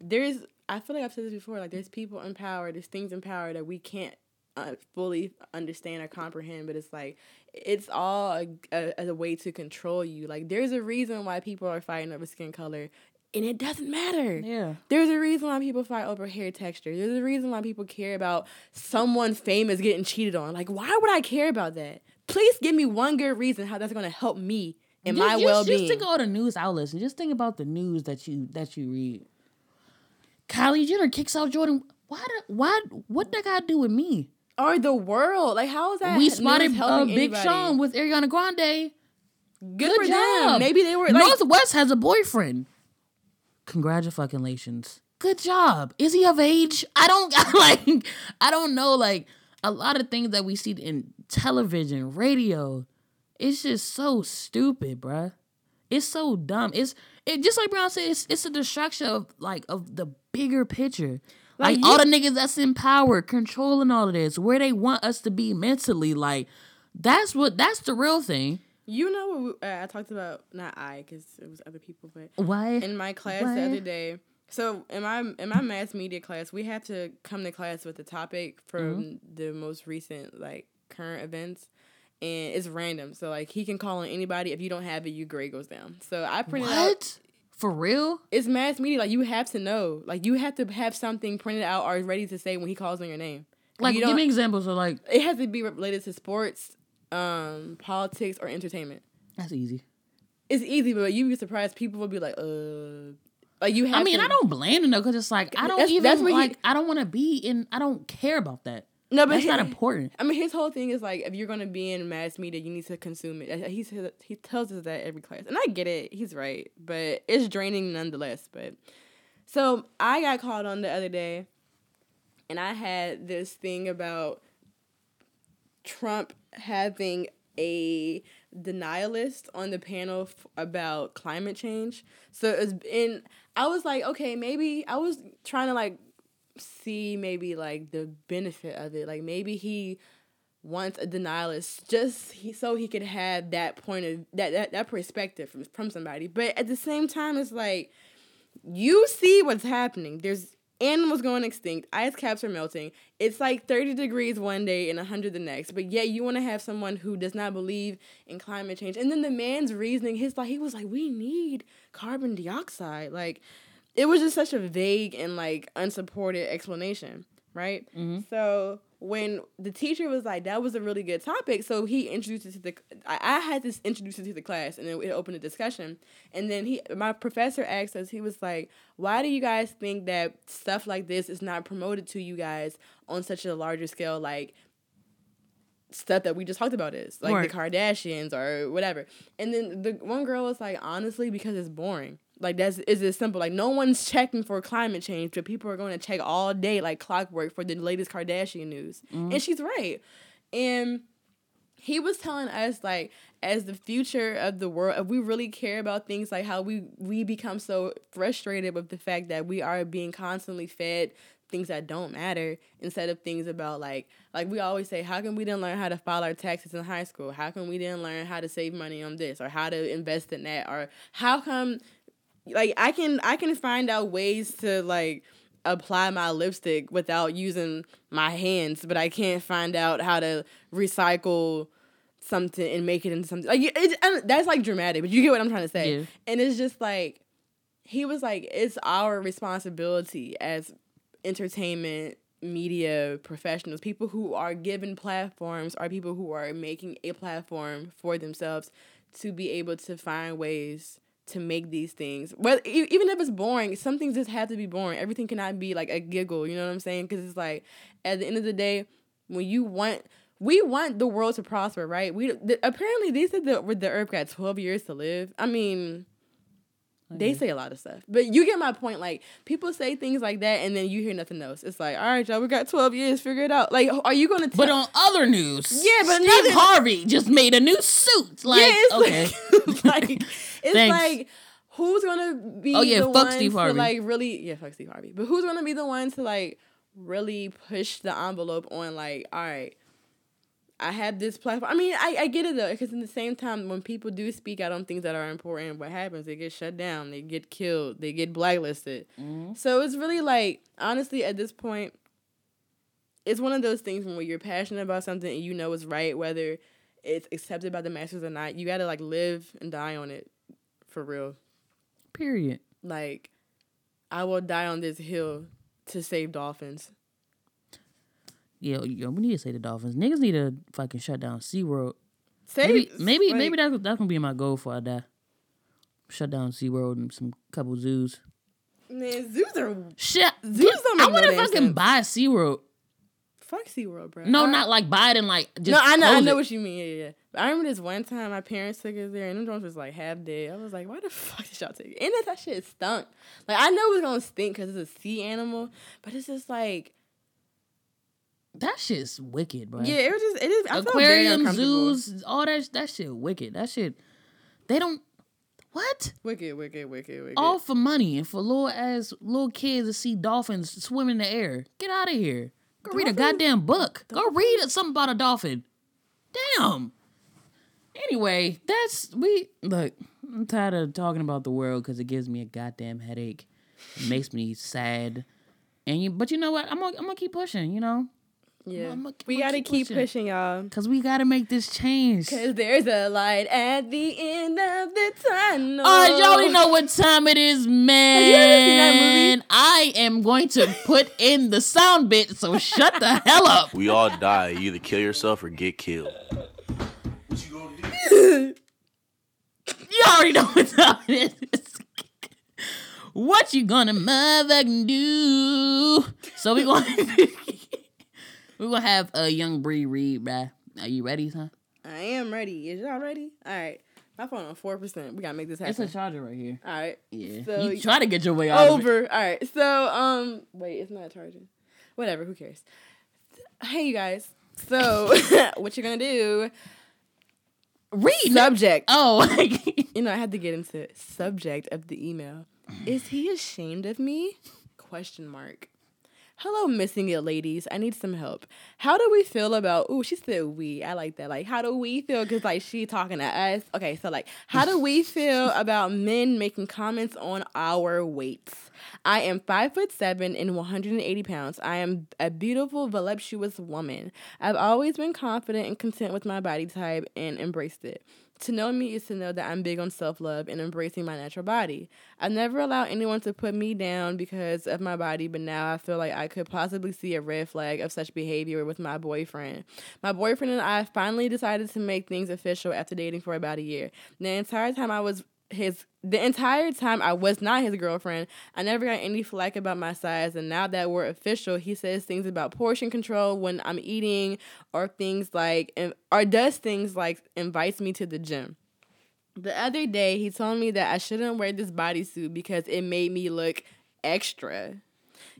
There's I feel like I've said this before. Like there's people in power, there's things in power that we can't uh, fully understand or comprehend. But it's like it's all a, a, a way to control you. Like there's a reason why people are fighting over skin color, and it doesn't matter. yeah. There's a reason why people fight over hair texture. There's a reason why people care about someone famous getting cheated on. Like why would I care about that? Please give me one good reason how that's gonna help me in Just- my well Just think of all the news outlets and just think about the news that you that you read. Kylie Jenner kicks out Jordyn. Why? Why? What that got to do with me? Or the world. Like how is that? we spotted uh, Big? Sean with Ariana Grande. Good, for them. Maybe they were like North West has a boyfriend. Congratulations. Good job. Is he of age? I don't (laughs) like. I don't know. Like a lot of things that we see in television, radio, it's just so stupid, bruh. It's so dumb. It's it just like Brown said. It's it's a distraction of like of the bigger picture. Like, Like, all the niggas that's in power, controlling all of this, where they want us to be mentally. Like that's what that's the real thing. You know what we, uh, I talked about? Not I, because it was other people, but Why? in my class What? the other day. So in my in my mass media class, we have to come to class with a topic from Mm-hmm. the most recent like current events, and it's random. So like he can call on anybody. If you don't have it, your grade goes down. So I printed out. For real? It's mass media. Like you have to know. Like you have to have something printed out or ready to say when he calls on your name. Like, you give me examples of like. It has to be related to sports, um, politics, or entertainment. That's easy. It's easy, but you'd be surprised. People would be like, uh, like you have. I mean, to, I don't blame them though, because it's like I don't That's- even that's what he- like. I don't want to be in. I don't care about that. No, but That's not important. I mean, his whole thing is like, if you're gonna be in mass media, you need to consume it. He he tells us that every class, and I get it. He's right, but it's draining nonetheless. But so I got called on the other day, and I had this thing about Trump having a denialist on the panel f- about climate change. So it's. I was like, okay, maybe I was trying to like see maybe like the benefit of it. Like maybe he wants a denialist just he, so he could have that point of that that, that perspective from from somebody. But at the same time, it's like you see what's happening. There's animals going extinct. Ice caps are melting. It's like 30 degrees one day and 100 the next. But yet you want to have someone who does not believe in climate change. And then the man's reasoning, his like he was like, we need carbon dioxide. Like it was just such a vague and like unsupported explanation, right? Mm-hmm. So when the teacher was like, "That was a really good topic," so he introduced it to the. I, I had to introduce it to the class, and then it opened a discussion. And then he, my professor asked us, he was like, "Why do you guys think that stuff like this is not promoted to you guys on such a larger scale, like?" stuff that we just talked about is like Right. the Kardashians or whatever. And then the one girl was like, honestly, because it's boring. Like that's is it simple. Like no one's checking for climate change, but people are going to check all day like clockwork for the latest Kardashian news. Mm-hmm. And she's right. And he was telling us like as the future of the world if we really care about things like how we we become so frustrated with the fact that we are being constantly fed things that don't matter instead of things about like like we always say how come we didn't learn how to file our taxes in high school how come we didn't learn how to save money on this or how to invest in that or how come like I can I can find out ways to like apply my lipstick without using my hands, but I can't find out how to recycle something and make it into something like it, and that's like dramatic, but you get what I'm trying to say. Yeah. And it's just like he was like, it's our responsibility as entertainment media professionals, people who are given platforms, are people who are making a platform for themselves to be able to find ways to make these things. But even if it's boring, some things just have to be boring. Everything cannot be like a giggle. You know what I'm saying? Because it's like at the end of the day, when you want. We want the world to prosper, right? We the, apparently they said that the Earth got twelve years to live. I mean, they say a lot of stuff, but you get my point. Like people say things like that, and then you hear nothing else. It's like, all right, y'all, we got twelve years, figure it out. Like, are you gonna? Tell- But on other news, Yeah, but Steve Harvey just made a new suit. Like, yeah, it's okay, like, like it's (laughs) (laughs) like who's gonna be Oh, yeah, the fuck Steve to Harvey. like really yeah fuck Steve Harvey, but who's gonna be the one to like really push the envelope on like all right. I have this platform. I mean, I, I get it though, because in the same time, when people do speak out on things that are important, what happens? They get shut down, they get killed, they get blacklisted. Mm-hmm. So it's really like, honestly, at this point, it's one of those things when you're passionate about something and you know it's right, whether it's accepted by the masses or not. You gotta like live and die on it, for real. period. Like, I will die on this hill to save dolphins. Yo, yo, we need to say the Dolphins. Niggas need to fucking shut down SeaWorld. Save Maybe, maybe, like, maybe that's that's gonna be my goal before I die. Shut down SeaWorld and some couple zoos. man, zoos are Shit, Zoos don't I make no want to damn fucking sense. buy SeaWorld. fuck SeaWorld, bro. No, I- not like buy it and like just no, I know, I know it. what you mean. Yeah, yeah. But I remember this one time my parents took us there, and them joints was like half dead. I was like, why the fuck did y'all take it? And that, that shit stunk. Like I know it's gonna stink because it's a sea animal, but it's just like, That shit's wicked, bro. yeah, it was just it is. I Aquarium, zoos, all that that shit wicked. That shit, they don't what wicked, wicked, wicked, wicked. all for money and for little ass little kids to see dolphins swim in the air. Get out of here. Go read a goddamn book. Go read something about a dolphin. Damn. Anyway, that's we look. I'm tired of talking about the world because it gives me a goddamn headache. It makes me sad. And you, but you know what? I'm gonna, I'm gonna keep pushing. You know, Yeah, I'ma- we gotta keep keep pushing. pushing, y'all. because we gotta make this change. Cause there's a light at the end of the tunnel. All right, y'all already know what time it is, man. you seen that movie? I am going to put in the sound bit, so shut the hell up. We all die. You either kill yourself or get killed. What you gonna do? you already know what time it is. what you gonna motherfucking do? So we gonna (laughs) (laughs) we gonna have a young Bree read, bruh. Are you ready, son? I am ready. Is y'all ready? All right. My phone on four percent. We gotta make this happen. It's a charger right here. All right. Yeah. So you try to get your way out of it. over. All right. So um, wait, it's not charging. Whatever. Who cares? Hey, you guys. So (laughs) what you're gonna do? Read. Subject. Oh, (laughs) You know, I had to get into subject of the email. Is he ashamed of me? Question mark. Hello, missing it, ladies. I need some help. How do we feel about? oh, she said we. I like that. Like, how do we feel? Cause like she talking to us. Okay, so like, how do we (laughs) feel about men making comments on our weights? I am five foot seven and 180 pounds. I am a beautiful, voluptuous woman. I've always been confident and content with my body type and embraced it. To know me is to know that I'm big on self love and embracing my natural body. I never allow anyone to put me down because of my body, but now I feel like I could possibly see a red flag of such behavior with my boyfriend. My boyfriend and I finally decided to make things official after dating for about a year. The entire time I was his the entire time I was not his girlfriend, I never got any flack about my size. And now that we're official, he says things about portion control when I'm eating, or things like, or does things like invites me to the gym. The other day, he told me that I shouldn't wear this bodysuit because it made me look extra.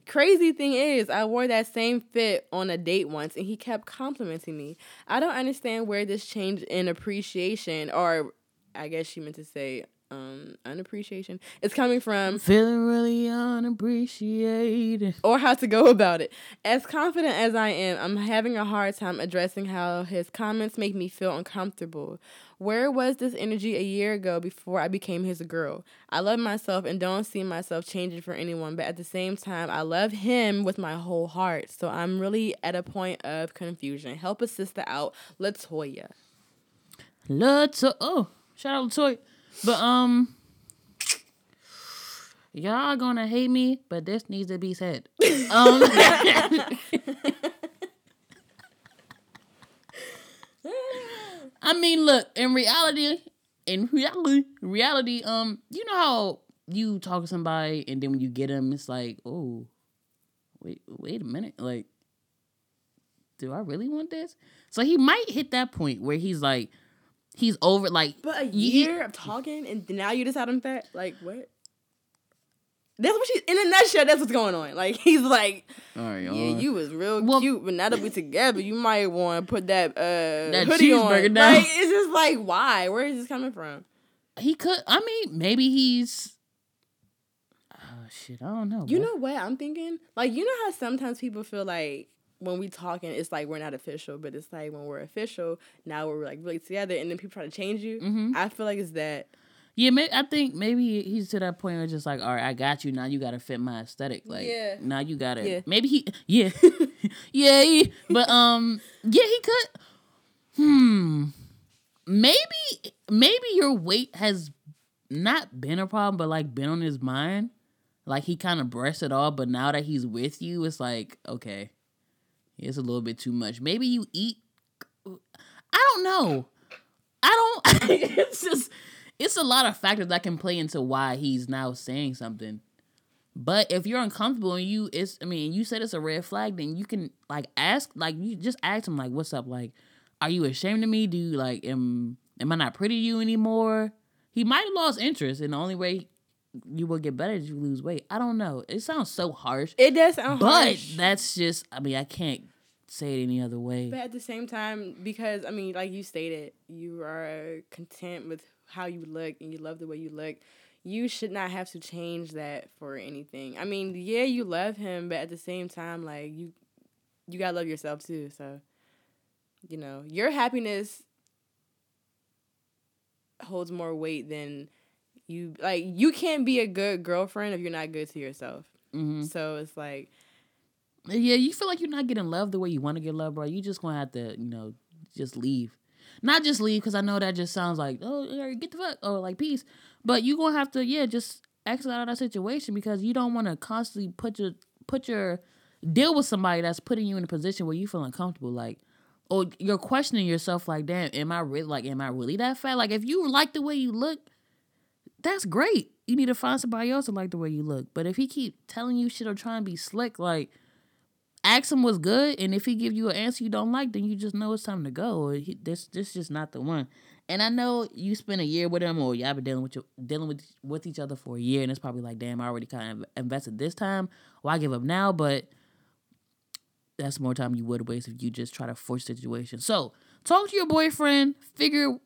Crazy thing is, I wore that same fit on a date once and he kept complimenting me. I don't understand where this change in appreciation, or I guess she meant to say um unappreciation, it's coming from feeling really unappreciated. or how to go about it. As confident as I am, I'm having a hard time addressing how his comments make me feel uncomfortable. Where was this energy a year ago before I became his girl? I love myself and don't see myself changing for anyone, but at the same time, I love him with my whole heart. So I'm really at a point of confusion. Help a sister out, Latoya. Lato- oh, shout out Latoya. But um y'all gonna hate me, but this needs to be said. Um I mean, look, in reality, in reality, reality, um, you know how you talk to somebody and then when you get them, it's like, oh, wait, wait a minute, like, do I really want this? So he might hit that point where he's like, he's over, like, But a you- he- year of talking and now you decide I'm fat? Like, what? That's what she's in a nutshell, that's what's going on. Like, (laughs) he's like, all right, Yeah, all right. you was real Well- cute, but now that we together, you might want to put that uh That hoodie on. cheeseburger down. Like, it's just like, why? Where is this coming from? he could. I mean, maybe he's. Oh shit! I don't know. You bruh. know what I'm thinking? Like, you know how sometimes people feel like when we talking, it's like we're not official, but it's like when we're official, now we're like really together, and then people try to change you. Mhm. I feel like it's that. Yeah, may, I think maybe he's to that point where it's just like, all right, I got you. Now you got to fit my aesthetic. Like, Yeah. now you got to. Yeah. Maybe he. Yeah, (laughs) yeah, he- But um, yeah, he could. Hmm. Maybe, maybe your weight has not been a problem, but like been on his mind. Like he kind of brushed it off, but now that he's with you, it's like okay, it's a little bit too much. Maybe you eat. I don't know. I don't. (laughs) it's just. It's a lot of factors that can play into why he's now saying something. But if you're uncomfortable and you, it's. I mean, you said it's a red flag, then you can like ask, like you just ask him, like, "What's up? Like, are you ashamed of me? Do you like am am I not pretty to you anymore?" He might have lost interest, and the only way you will get better is you lose weight. I don't know. It sounds so harsh, It does sound but harsh. that's just. I mean, I can't say it any other way. But at the same time, because I mean, like you stated, you are content with how you look and you love the way you look. You should not have to change that for anything. I mean, yeah, you love him, but at the same time, like you, you gotta love yourself too. So, you know, your happiness holds more weight than you like. You can't be a good girlfriend if you're not good to yourself. Mm-hmm. So it's like Yeah, you feel like you're not getting love the way you want to get love, bro. You just gonna have to, you know, just leave. Not just leave because I know that just sounds like, oh, get the fuck, or like peace. But you gonna have to, yeah, just exit out of that situation because you don't want to constantly put your put your deal with somebody that's putting you in a position where you feel uncomfortable, like, or you're questioning yourself, like, damn, am I really like, am I really that fat? Like, if you like the way you look, that's great. You need to find somebody else to like the way you look. But if he keep telling you shit or trying to be slick, like ask him what's good, and if he give you an answer you don't like, then you just know it's time to go. He, this this just not the one. And I know you spent a year with him, or y'all been dealing with your, dealing with with each other for a year, and it's probably like, damn, I already kind of invested this time. Why give up now? But that's more time you would waste if you just try to force situation. So talk to your boyfriend, figure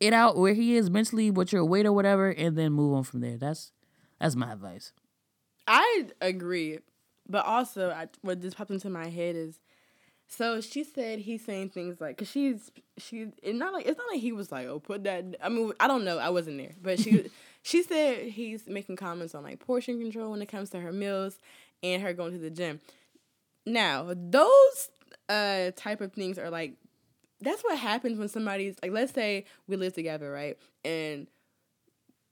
it out where he is mentally, what your weight or whatever, and then move on from there. That's that's my advice. I agree, but also I, what just popped into my head is, so she said he's saying things like, cause she's she, it's not like it's not like he was like, oh, put that. I mean, I don't know, I wasn't there, but she (laughs) she said he's making comments on like portion control when it comes to her meals and her going to the gym. Now those uh type of things are like, that's what happens when somebody's like, let's say we live together, right, and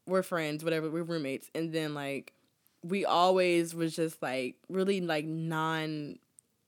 we're friends, whatever, we're roommates, and then like we always was just like really like non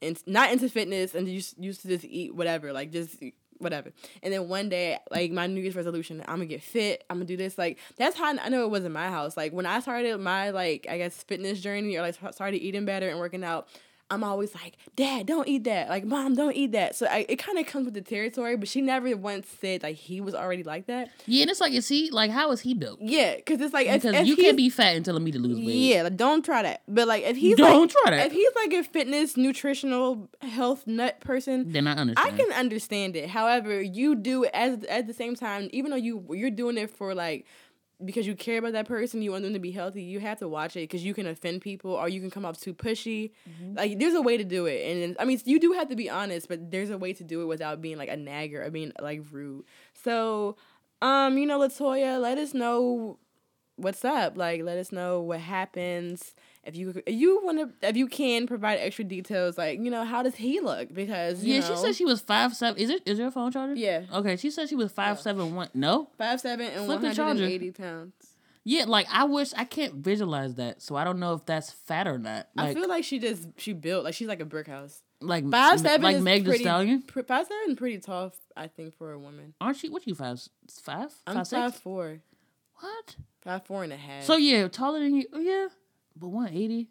in, not into fitness and used, used to just eat whatever like just whatever. And then one day like my new year's resolution i'm gonna get fit i'm gonna do this like that's how i know it was in my house. Like when i started my like i guess fitness journey or like started eating better and working out I'm always like, Dad, don't eat that. Like, Mom, don't eat that. So I, it kind of comes with the territory, but she never once said like he was already like that. Yeah, and it's like, is he like how is he built? Yeah, because it's like Because if you can't be fat and telling me to lose weight. Yeah, like, don't try that. But like if he's Don't like, try that. If he's like a fitness, nutritional, health nut person, Then I understand. I can understand it. However, you do it as at the same time, even though you you're doing it for like because you care about that person, you want them to be healthy. You have to watch it because you can offend people or you can come off too pushy. Mm-hmm. Like there's a way to do it, and I mean you do have to be honest, but there's a way to do it without being like a nagger or being like rude. So, um, you know, Latoya, let us know what's up. Like, let us know what happens. If you if you want to, if you can provide extra details, like you know, how does he look? Because you yeah, know, she said she was five seven. Is it? Is there a phone charger? Yeah. Okay, she said she was five seven one. No. five seven and one the hundred charger. and eighty pounds. Yeah, like I wish I can't visualize that, so I don't know if that's fat or not. Like, I feel like she just she built like she's like a brick house. like Five seven like is Meg Thee pretty. Stallion. pr- five seven pretty tall, I think, for a woman. Aren't she? What you five? Five? I'm Five, five four, What? five four and a half. So yeah, taller than you. Yeah, but one eighty.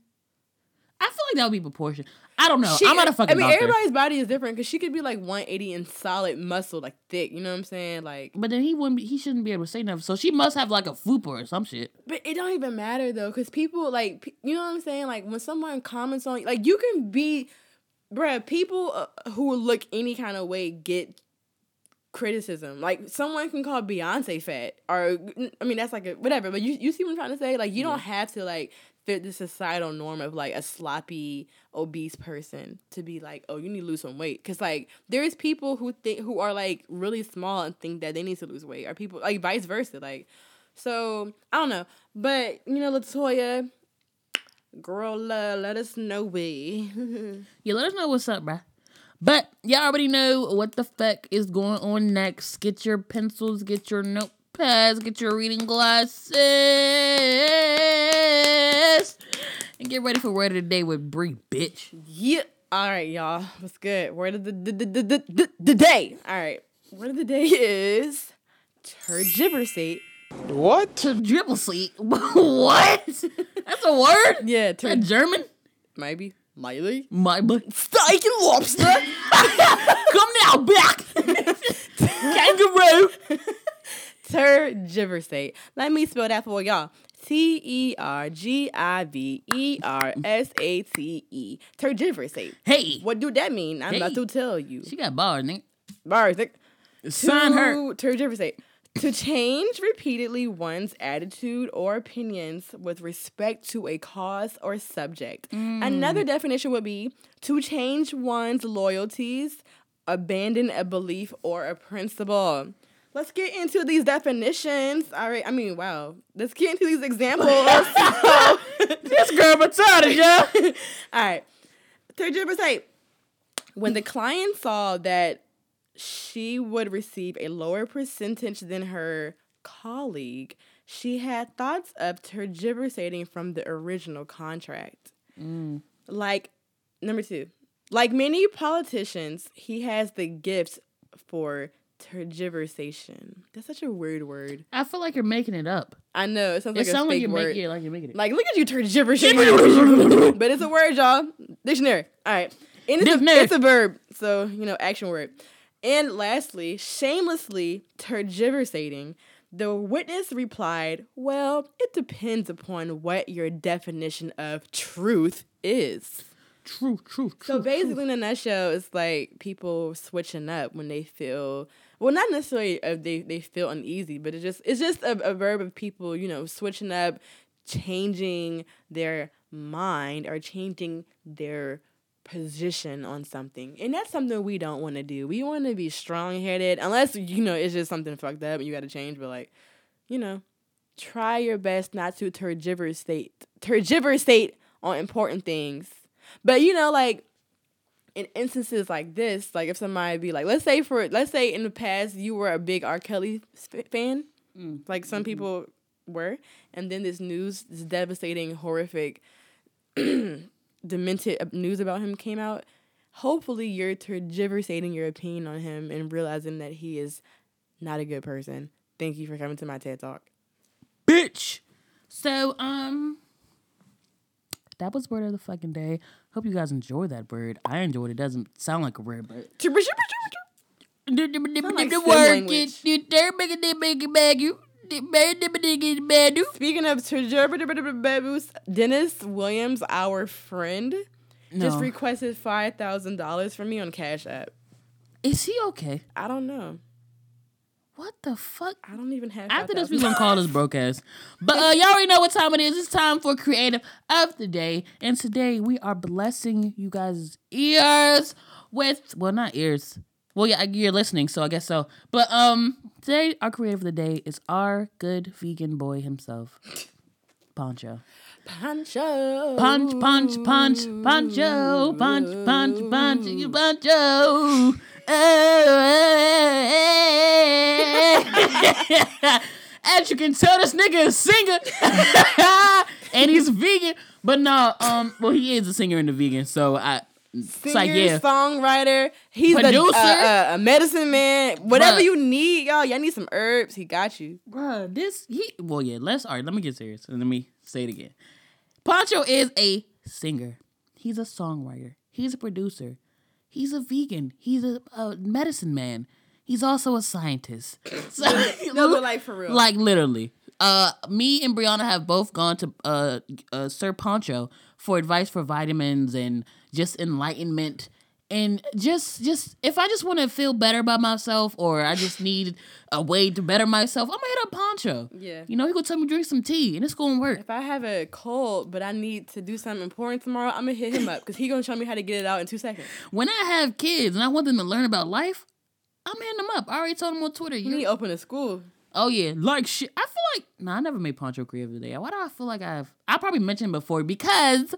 I feel like that would be proportion. I don't know. She- I'm not a fucking I mean, doctor. everybody's body is different because she could be like 180 and solid muscle, like thick. You know what I'm saying? Like, But then he wouldn't. Be, he shouldn't be able to say nothing. So she must have like a fupa or some shit. but it don't even matter though, because people like, you know what I'm saying? Like when someone comments on, like you can be, bruh, people uh, who look any kind of way get criticism. Like someone can call Beyonce fat, or I mean that's like a whatever. But you you see what I'm trying to say? Like you don't have to like fit the societal norm of like a sloppy obese person to be like, oh, you need to lose some weight. Cause like there's people who think who are like really small and think that they need to lose weight, or people like vice versa. Like so I don't know, but you know Latoya. Girl, uh, let us know, we. (laughs) Yeah, let us know what's up, bruh. But y'all already know what the fuck is going on next. Get your pencils, get your notepads, get your reading glasses, and get ready for word of the day with Bree, bitch. Yeah. All right, y'all. What's good? Word of the the, the, the, the, the, the day. All right. Word of the day is tergiversate. What? dribble sleep. (laughs) what? That's a word? Yeah, Is ter- that German? maybe. Miley. My butt. Steak and lobster. (laughs) Come now, back. (laughs) Kangaroo. Tergiversate. Let me spell that for y'all. T E R G I V E R S A T E. Tergiversate. Hey, What do that mean? I'm about to tell you. she got bars, nigga. Bars. Nick. Sign her. To tergiversate. To change repeatedly one's attitude or opinions with respect to a cause or subject. Mm. Another definition would be to change one's loyalties, abandon a belief or a principle. Let's get into these definitions. All right. I mean, wow. Let's get into these examples. (laughs) This girl retarded, yeah. (laughs) All right. Tergiversate. When the client saw that she would receive a lower percentage than her colleague, she had thoughts of tergiversating from the original contract. Mm. Like, number two, like many politicians, he has the gift for tergiversation. That's such a weird word. I feel like you're making it up. I know it sounds It like a sounds fake you're word. making it like you're making it. Like, look at you tergiversating. (laughs) but it's a word, y'all. Dictionary. All right. And it's, Dictionary. A, it's a verb. So, you know, action word. And lastly, shamelessly tergiversating. The witness replied, Well, it depends upon what your definition of truth is. true, true, true. So basically, in a nutshell, it's like people switching up when they feel well, not necessarily uh, they they feel uneasy, but it's just it's just a, a verb of people you know switching up, changing their mind or changing their position on something, and that's something we don't want to do. We want to be strong headed, unless you know it's just something fucked up and you got to change. But like, you know, try your best not to tergiversate tergiversate on important things. But you know, like in instances like this, like if somebody be like, let's say for let's say in the past you were a big R. Kelly f- fan, like some people were, and then this news, this devastating, horrific, (clears throat) demented uh, news about him came out. Hopefully, you're tergiversating your opinion on him and realizing that he is not a good person. Thank you for coming to my TED talk. bitch. So, um, that was word of the fucking day. Hope you guys enjoyed that bird. I enjoyed it. it Doesn't sound like a word, but like the sim word language. it. Speaking of Dennis Williams, our friend, just requested five thousand dollars from me on Cash App. Is he okay? I don't know. What the fuck? I don't even have. After this, we $5,000. gonna call this broke ass. But uh, y'all already know what time it is. It's time for creative of the day, and today we are blessing you guys' ears with well, not ears. Well, yeah, you're listening, so I guess so. But um, today our creative of the day is our good vegan boy himself, Poncho. Pancho. Punch, punch, punch, Poncho, punch, punch, punch, you Poncho. (laughs) As you can tell, this nigga is a singer, (laughs) and he's vegan. But no, um, well, he is a singer and a vegan, so I. Singer, like yeah, songwriter. He's a, Producer. a, a, a medicine man. Whatever Bruh. you need, y'all. Y'all need some herbs. He got you. Bruh, this he well yeah, let's all right, let me get serious and let me say it again. Poncho is a singer. He's a songwriter. He's a producer. He's a vegan. He's a, a medicine man. He's also a scientist. (coughs) So, No, but like for real. like literally. Uh me and Brianna have both gone to uh, uh Sir Poncho for advice for vitamins and just enlightenment and just just if I just want to feel better about myself or I just need a way to better myself, I'm gonna hit up Poncho. Yeah. You know, he gonna tell me drink some tea and it's gonna work. if I have a cold, but I need to do something important tomorrow, I'm gonna hit him up because he gonna show me how to get it out in two seconds. When I have kids and I want them to learn about life, I'm hitting them up. I already told them on Twitter. You need to open a school. Oh yeah, like shit. I feel like no, I never made Poncho creative today. Why do I feel like I've? I probably mentioned before because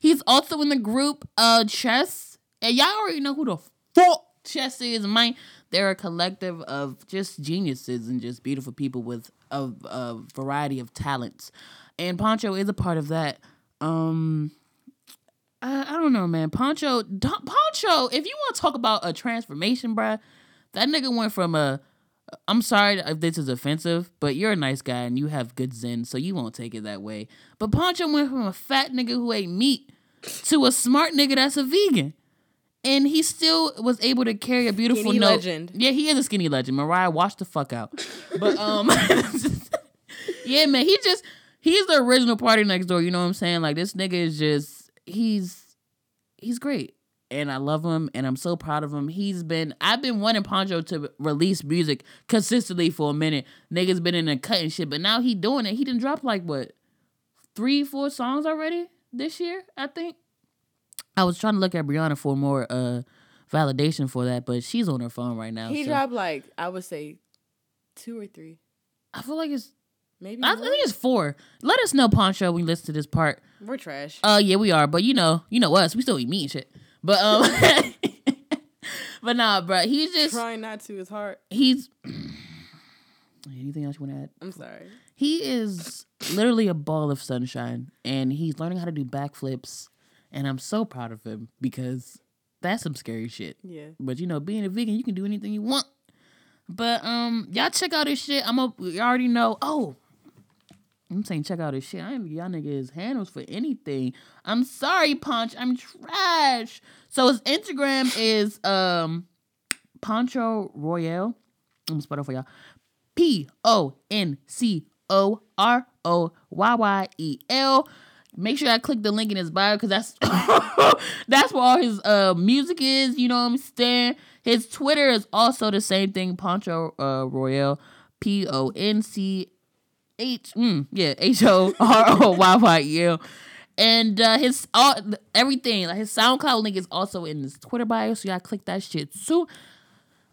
he's also in the group uh Chess, and y'all already know who the fuck Chess is. Man, they're a collective of just geniuses and just beautiful people with a, a variety of talents, and Poncho is a part of that. Um. I, I don't know, man. Poncho, Don- Poncho. If you want to talk about a transformation, bruh, that nigga went from a I'm sorry if this is offensive, but you're a nice guy and you have good zen, so you won't take it that way. But Poncho went from a fat nigga who ate meat to a smart nigga that's a vegan. And he still was able to carry a beautiful Skinny note. legend. Yeah, he is a skinny legend. Mariah, watch the fuck out. But um (laughs) Yeah, man, he just he's the original party next door, you know what I'm saying? Like this nigga is just he's he's great. And I love him and I'm so proud of him. He's been I've been wanting Poncho to release music consistently for a minute. Nigga's been in a cut and shit, but now he doing it. He didn't drop like what three, four songs already this year, I think. I was trying to look at Brianna for more uh validation for that, but she's on her phone right now. He so- dropped like I would say two or three, I feel like it's. maybe. I more? think it's four. Let us know, Poncho, when you listen to this part. We're trash. Uh, yeah, we are, but you know, you know us. We still eat meat and shit. But um, (laughs) but nah, bro. He's just Trying not to is hard. he's. (clears throat) Anything else you want to add? I'm sorry. He is literally a ball of sunshine, and he's learning how to do backflips, and I'm so proud of him because that's some scary shit. Yeah. But you know, being a vegan, you can do anything you want. But um, y'all check out his shit. I'm a, you already know. Oh, I'm saying check out his shit. I ain't y'all niggas handles for anything. I'm sorry, Punch. I'm trash. So his Instagram is um Poncho Royale. I'm gonna spell it for y'all. P O N C O R O Y Y E L. Make sure I click the link in his bio because that's (coughs) that's where all his uh music is. You know what I'm saying? His Twitter is also the same thing. Poncho uh, Royale. P O N C H mm, yeah H O R O Y Y E L. And uh, his all everything like his SoundCloud link is also in his Twitter bio, so y'all click that shit too.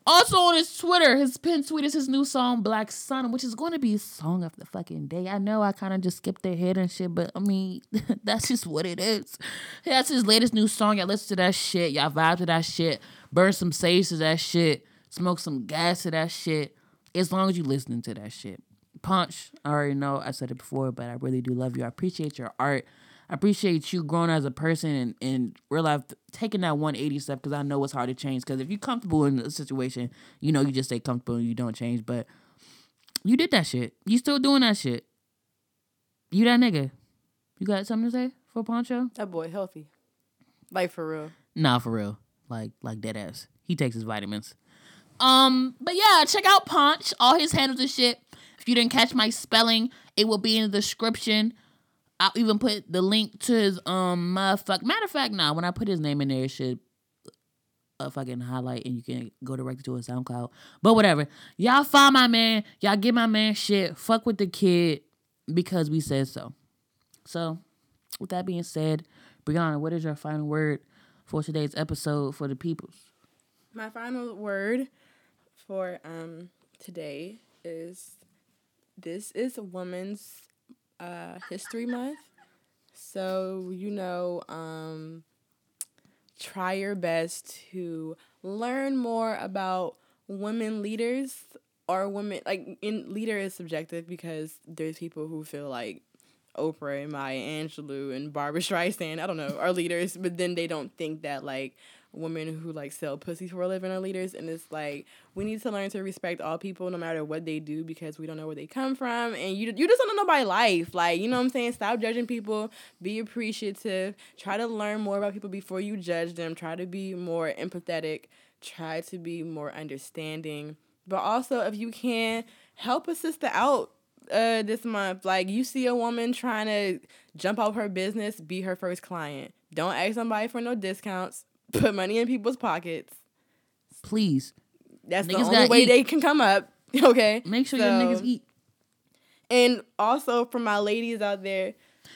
Also on his Twitter, his pin tweet is his new song Black Sun, which is going to be song of the fucking day. I know I kind of just skipped ahead and shit, but I mean (laughs) that's just what it is. That's his latest new song. Y'all listen to that shit. Y'all vibe to that shit. Burn some sage to that shit. Smoke some gas to that shit. As long as you listening to that shit. Punch, I already know I said it before, but I really do love you. I appreciate your art. I appreciate you growing as a person and, and life taking that 180 step because I know it's hard to change. Because if you're comfortable in a situation, you know you just stay comfortable and you don't change. But you did that shit. You still doing that shit. You that nigga. You got something to say for Poncho? That boy healthy. Like for real. Nah, for real. Like like dead ass. He takes his vitamins. Um, but yeah, check out Punch, all his handles and shit. If you didn't catch my spelling, it will be in the description. I'll even put the link to his um motherfuck. Matter of fact, nah, when I put his name in there, it should a fucking highlight and you can go directly to his SoundCloud. But whatever. Y'all find my man. Y'all get my man shit. Fuck with the kid because we said so. So, with that being said, Brianna, what is your final word for today's episode for the peoples? My final word for um today is this is Women's uh, History Month. So, you know, um try your best to learn more about women leaders or women like in leader is subjective because there's people who feel like Oprah and Maya Angelou and Barbra Streisand, I don't know, are leaders, but then they don't think that like women who like sell pussy for a living are leaders and it's like we need to learn to respect all people no matter what they do because we don't know where they come from and you you just don't know nobody life. Like you know what I'm saying? Stop judging people. Be appreciative. Try to learn more about people before you judge them. Try to be more empathetic. Try to be more understanding. But also if you can help a sister out uh this month. Like you see a woman trying to jump out her business be her first client. Don't ask somebody for no discounts put money in people's pockets Please that's the only way eat. they can come up (laughs) okay make sure your niggas eat. and also for my ladies out there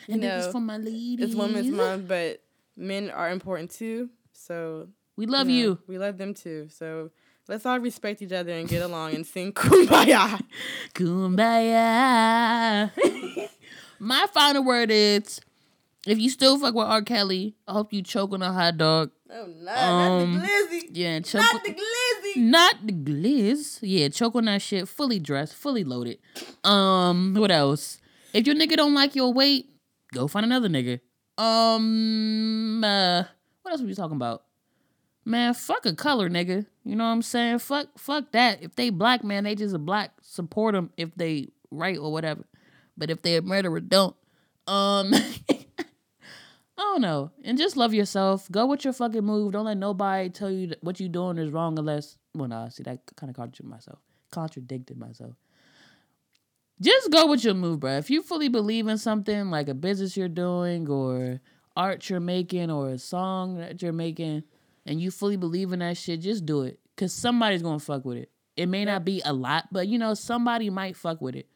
you And know this is for my ladies. it's women's month but men are important too so We love know, you. we love them too so let's all respect each other and get along and sing (laughs) kumbaya Kumbaya. (laughs) my final word is if you still fuck with R. Kelly, I hope you choke on a hot dog. oh no Um, not the glizzy Yeah, choke not the glizzy Not the gliz. Yeah, choke on that shit. Fully dressed, fully loaded. Um, what else? If your nigga don't like your weight, go find another nigga. Um, uh, what else were you talking about? Man, fuck a color, nigga. You know what I'm saying? Fuck, fuck that. If they black, man, they just a black. Support them if they right or whatever. But if they a murderer, don't. Um, (laughs) I don't know. And just love yourself. Go with your fucking move. Don't let nobody tell you what you're doing is wrong unless well nah, see that kind of contradicted myself. Contradicted myself. Just go with your move, bro. If you fully believe in something like a business you're doing or art you're making or a song that you're making and you fully believe in that shit, just do it. Cause somebody's gonna fuck with it. It may not be a lot, but you know, somebody might fuck with it.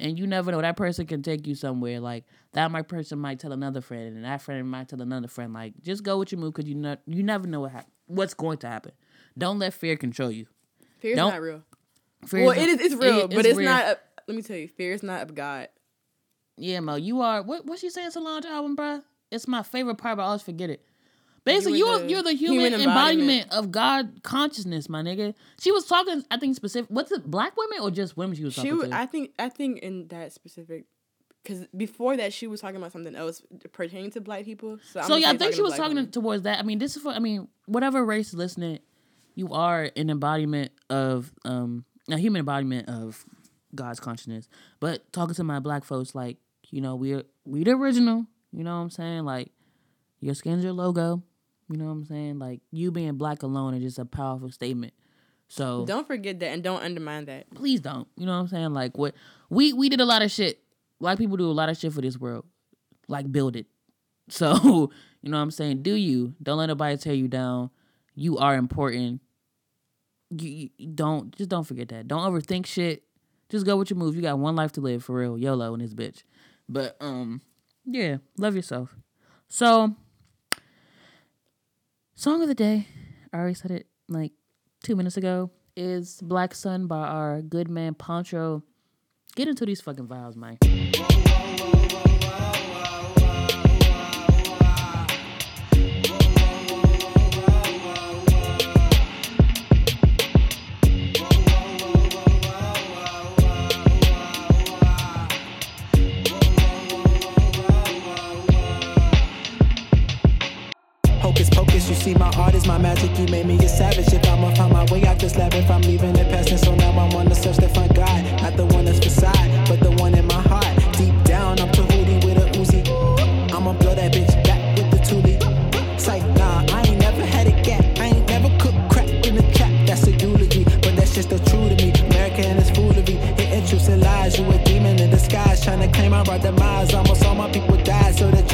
And you never know. That person can take you somewhere. Like that my person might tell another friend, and that friend might tell another friend. Like just go with your move because you know you never know what hap- what's going to happen. Don't let fear control you. fear's Don't- not real Fear well, is- it is. It's real, it- but it's not. Of, let me tell you, fear is not of God. Yeah, Mo, you are. What what she saying Solange album, bruh? It's my favorite part, but I always forget it. Basically, You you were are the you're the human, human embodiment. embodiment. of God consciousness, my nigga. She was talking, I think, specific. What's it, black women or just women? She was She, talking w- to. I think, I think in that specific, because before that she was talking about something else pertaining to black people. So, so yeah, I think she was talking women. towards that. I mean, this is for. I mean, whatever race is listening, you are an embodiment of um a human embodiment of God's consciousness. But talking to my black folks, like you know, we're we the original. You know what I'm saying? Like your skin's your logo. You know what I'm saying? Like you being black alone is just a powerful statement. So Don't forget that and don't undermine that. please don't. You know what I'm saying? Like what we we did a lot of shit. Black people do a lot of shit for this world. Like build it. (laughs) So, you know what I'm saying? Do you. Don't let nobody tear you down. You are important. You, you don't just don't forget that. Don't overthink shit. Just go with your move. You got one life to live for real. YOLO and this bitch. But um yeah, love yourself. So song of the day, I already said it like two minutes ago, is Black Sun by our good man Poncho. Get into these fucking vibes, man. See my art is my magic. You made me a savage. If I'ma find my way out this lab, if I'm leaving it past, and so now I wanna search the front guy. Not the one that's beside, but the one in my heart. Deep down, I'm Tahuti with a Uzi. I'ma blow that bitch back with the toolie. Psych, nah, I ain't never had a gap. I ain't never cooked crack in the trap. That's a eulogy, but that's just the truth to me. America and its foolery, hitting truths and lies. You a demon in disguise, trying to claim I brought demise. Almost all my people died so that